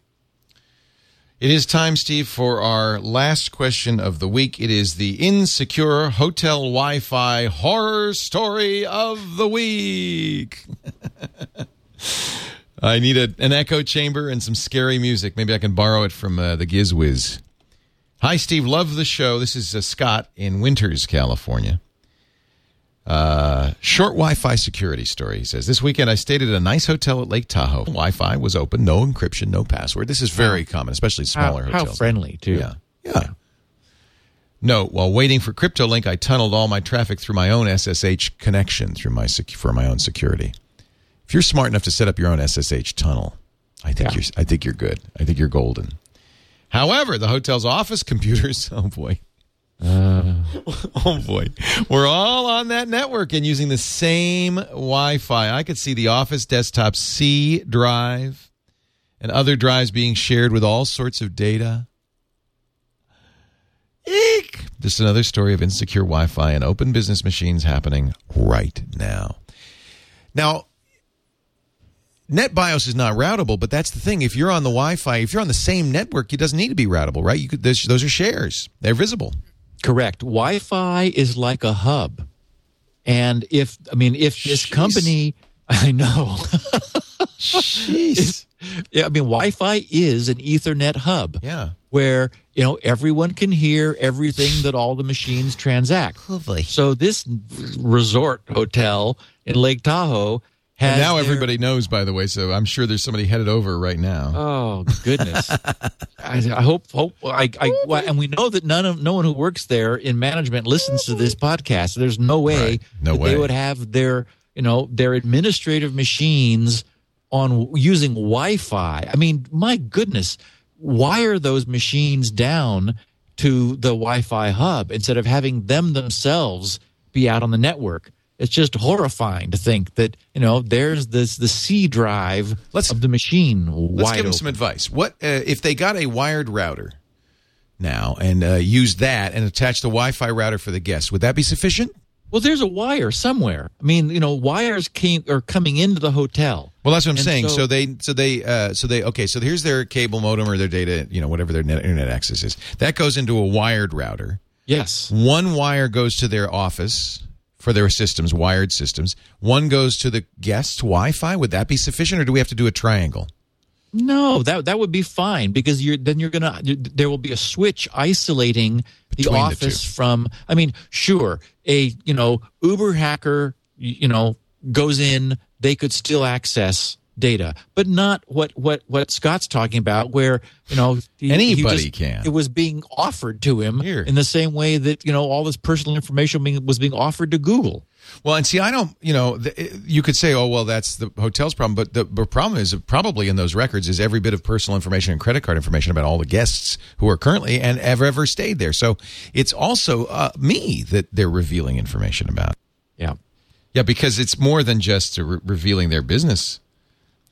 It is time, Steve, for our last question of the week. It is the insecure hotel Wi Fi horror story of the week. I need a, an echo chamber and some scary music. Maybe I can borrow it from uh, the GizWiz. Hi, Steve. Love the show. This is uh, Scott in Winters, California. Uh, short Wi-Fi security story. He says this weekend I stayed at a nice hotel at Lake Tahoe. Wi-Fi was open, no encryption, no password. This is very common, especially How, smaller how hotels. friendly too. Yeah, yeah. Note: While waiting for CryptoLink, I tunneled all my traffic through my own SSH connection through my sec- for my own security. If you're smart enough to set up your own SSH tunnel, I think Yeah. you're I think you're good. I think you're golden. However, the hotel's office computers, oh boy. oh boy. We're all on that network and using the same Wi Fi. I could see the office desktop C drive and other drives being shared with all sorts of data. Eek! Just another story of insecure Wi Fi and open business machines happening right now. Now, NetBIOS is not routable, but that's the thing. If you're on the Wi-Fi, if you're on the same network, it doesn't need to be routable, right? Could, those are shares; they're visible. Correct. Wi-Fi is like a hub, and if I mean if this Jeez. company, I know, Jeez. yeah, I mean Wi-Fi is an Ethernet hub. yeah. where you know everyone can hear everything that all the machines transact. So this resort hotel in Lake Tahoe And now their- everybody knows, by the way. So I'm sure there's somebody headed over right now. Oh goodness! I, I hope, hope I, I, and we know that none of no one who works there in management listens to this podcast. There's no way Right. No way. they would have their, you know, their administrative machines on using Wi-Fi. I mean, my goodness, wire those machines down to the Wi-Fi hub instead of having them themselves be out on the network. It's just horrifying to think that you know there's this the C drive Let's- of the machine Let's give them some advice. What uh, if they got a wired router now and uh, used that and attached the Wi-Fi router for the guests? Would that be sufficient? Well, there's a wire somewhere. I mean, you know, wires came are coming into the hotel. Well, that's what I'm And saying. So, so- they, so they, uh, so they. Okay, so here's their cable modem or their data, you know, whatever their net, internet access is. That goes into a wired router. Yes. One wire goes to their office for their systems, wired systems. One goes to the guest Wi-Fi. Would that be sufficient, or do we have to do a triangle? No, that that would be fine because you're then you're gonna there will be a switch isolating the Between the office two. from. I mean, sure, a you know Uber hacker you know goes in, they could still access data, but not what what what Scott's talking about, where you know he- he Anybody just- can. It was being offered to him Here. in the same way that you know all this personal information being, was being offered to Google. Well, and see, I don't, you know, the, you could say, oh, well, that's the hotel's problem, but the, the problem is probably in those records is every bit of personal information and credit card information about all the guests who are currently and have ever stayed there. So it's also uh, me that they're revealing information about. Yeah. Yeah, because it's more than just re- revealing their business.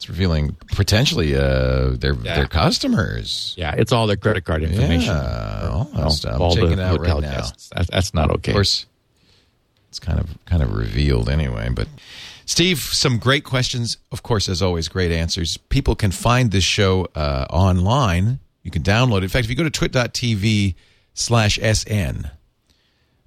It's revealing potentially uh, their Yeah. their customers. Yeah, it's all their credit card information. Yeah, all that All- stuff. all Checking the hotel right now. guests. That, that's not okay. Of course, it's kind of kind of revealed anyway. But Steve, some great questions. Of course, as always, great answers. People can find this show uh, online. You can download it. In fact, if you go to twit.tv slash sn,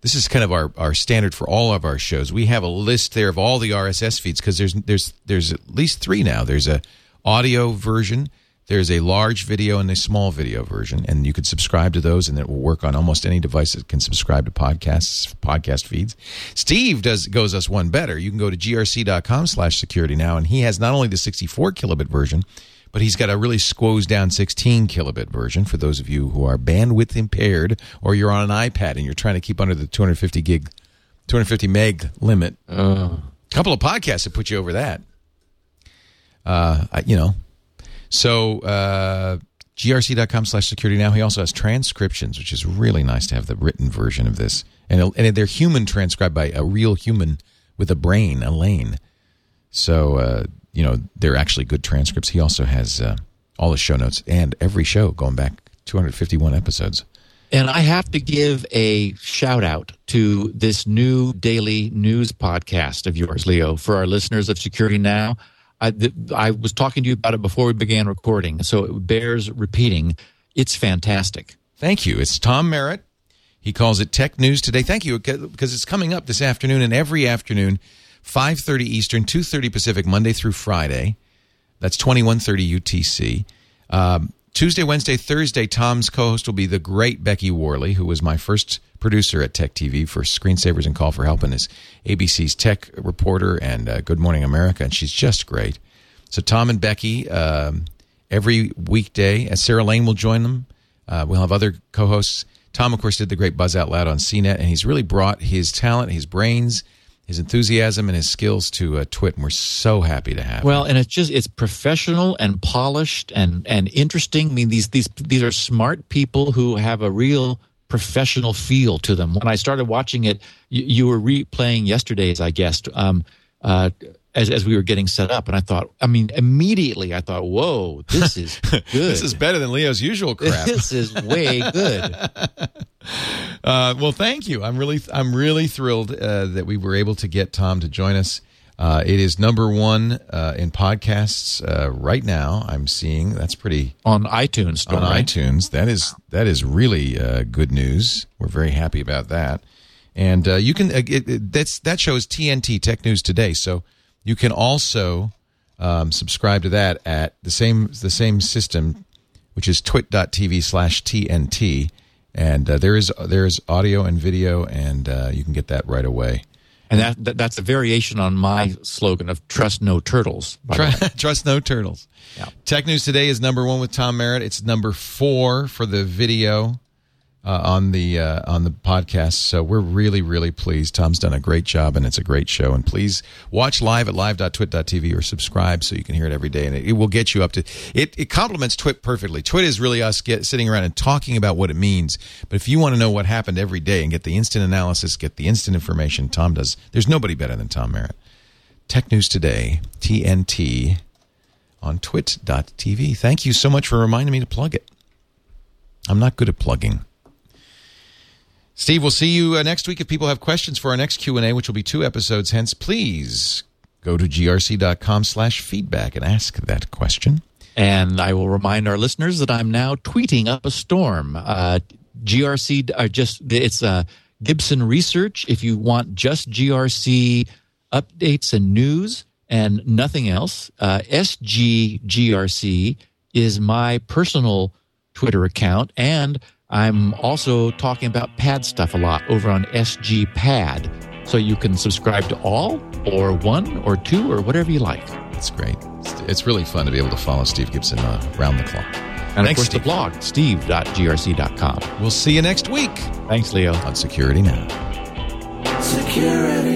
this is kind of our, our standard for all of our shows. We have a list there of all the RSS feeds because there's there's there's at least three now. There's a audio version, there's a large video, and a small video version, and you can subscribe to those, and it will work on almost any device that can subscribe to podcasts podcast feeds. Steve does goes us one better. You can go to grc.com/slash security now, and he has not only the 64 kilobit version. But he's got a really squoze down 16 kilobit version for those of you who are bandwidth impaired or you're on an iPad and you're trying to keep under the 250 gig, 250 meg limit. A couple of podcasts have put you over that. Uh, I- you know, so uh, grc.com slash security now. He also has transcriptions, which is really nice to have the written version of this. And, and they're human transcribed by a real human with a brain, Elaine. So, uh, you know, they're actually good transcripts. He also has uh, all the show notes and every show going back 251 episodes. And I have to give a shout out to this new daily news podcast of yours, Leo, for our listeners of Security Now. I, th- I was talking to you about it before we began recording, so it bears repeating. It's fantastic. Thank you. It's Tom Merritt. He calls it Tech News Today. Thank you because it's coming up this afternoon and every afternoon, 5:30 Eastern, 2:30 Pacific, Monday through Friday. That's 21:30 UTC. Um, Tuesday, Wednesday, Thursday, Tom's co-host will be the great Becky Worley, who was my first producer at Tech TV for Screensavers and Call for Help, and is ABC's tech reporter and uh, Good Morning America, and she's just great. So Tom and Becky um, every weekday, and Sarah Lane will join them. Uh, we'll have other co-hosts. Tom, of course, did the great Buzz Out Loud on CNET, and he's really brought his talent, his brains, his enthusiasm, and his skills to uh, Twit. And we're so happy to have him. Well, and it's just it's professional and polished and and interesting. I mean, these these these are smart people who have a real professional feel to them. When I started watching it, you, you were replaying yesterday's, I guess, um, uh, as as we were getting set up, and I thought, I mean, immediately I thought, whoa, this is good. This is better than Leo's usual crap. this is way good. Uh, well, thank you. I'm really, I'm really thrilled uh, that we were able to get Tom to join us. Uh, it is number one uh, in podcasts uh, right now. I'm seeing that's pretty on iTunes store, on right? iTunes. That is that is really uh, good news. We're very happy about that. And uh, you can uh, it, it- that's that show is TNT Tech News Today. So you can also um, subscribe to that at the same the same system, which is twit.tv slash TNT. And uh, there is there is audio and video, and uh, you can get that right away. And that, that that's a variation on my slogan of "Trust no turtles." by the way. Trust, trust no turtles. Yeah. Tech News Today is number one with Tom Merritt. It's number four for the video uh, on the uh, on the podcast. So we're really really pleased. Tom's done a great job, and it's a great show. And please watch live at live.twit.tv or subscribe so you can hear it every day, and it, it will get you up to. It it complements Twit perfectly. Twit is really us get, sitting around and talking about what it means. But if you want to know what happened every day and get the instant analysis, get the instant information, Tom does. There's nobody better than Tom Merritt. Tech News Today, TNT on twit.tv. Thank you so much for reminding me to plug it. I'm not good at plugging. Steve, we'll see you uh, next week. If people have questions for our next Q&A, which will be two episodes hence, please go to grc.com slash feedback and ask that question. And I will remind our listeners that I'm now tweeting up a storm. Uh, GRC, uh, just it's uh, Gibson Research. If you want just GRC updates and news and nothing else, uh, SGGRC is my personal Twitter account, and I'm also talking about pad stuff a lot over on SG Pad. So you can subscribe to all, or one, or two, or whatever you like. It's great. It's, it's really fun to be able to follow Steve Gibson uh, around the clock. And Thanks, of course, Steve. the blog, steve.grc.com. We'll see you next week Thanks, Leo. on Security Now. Security.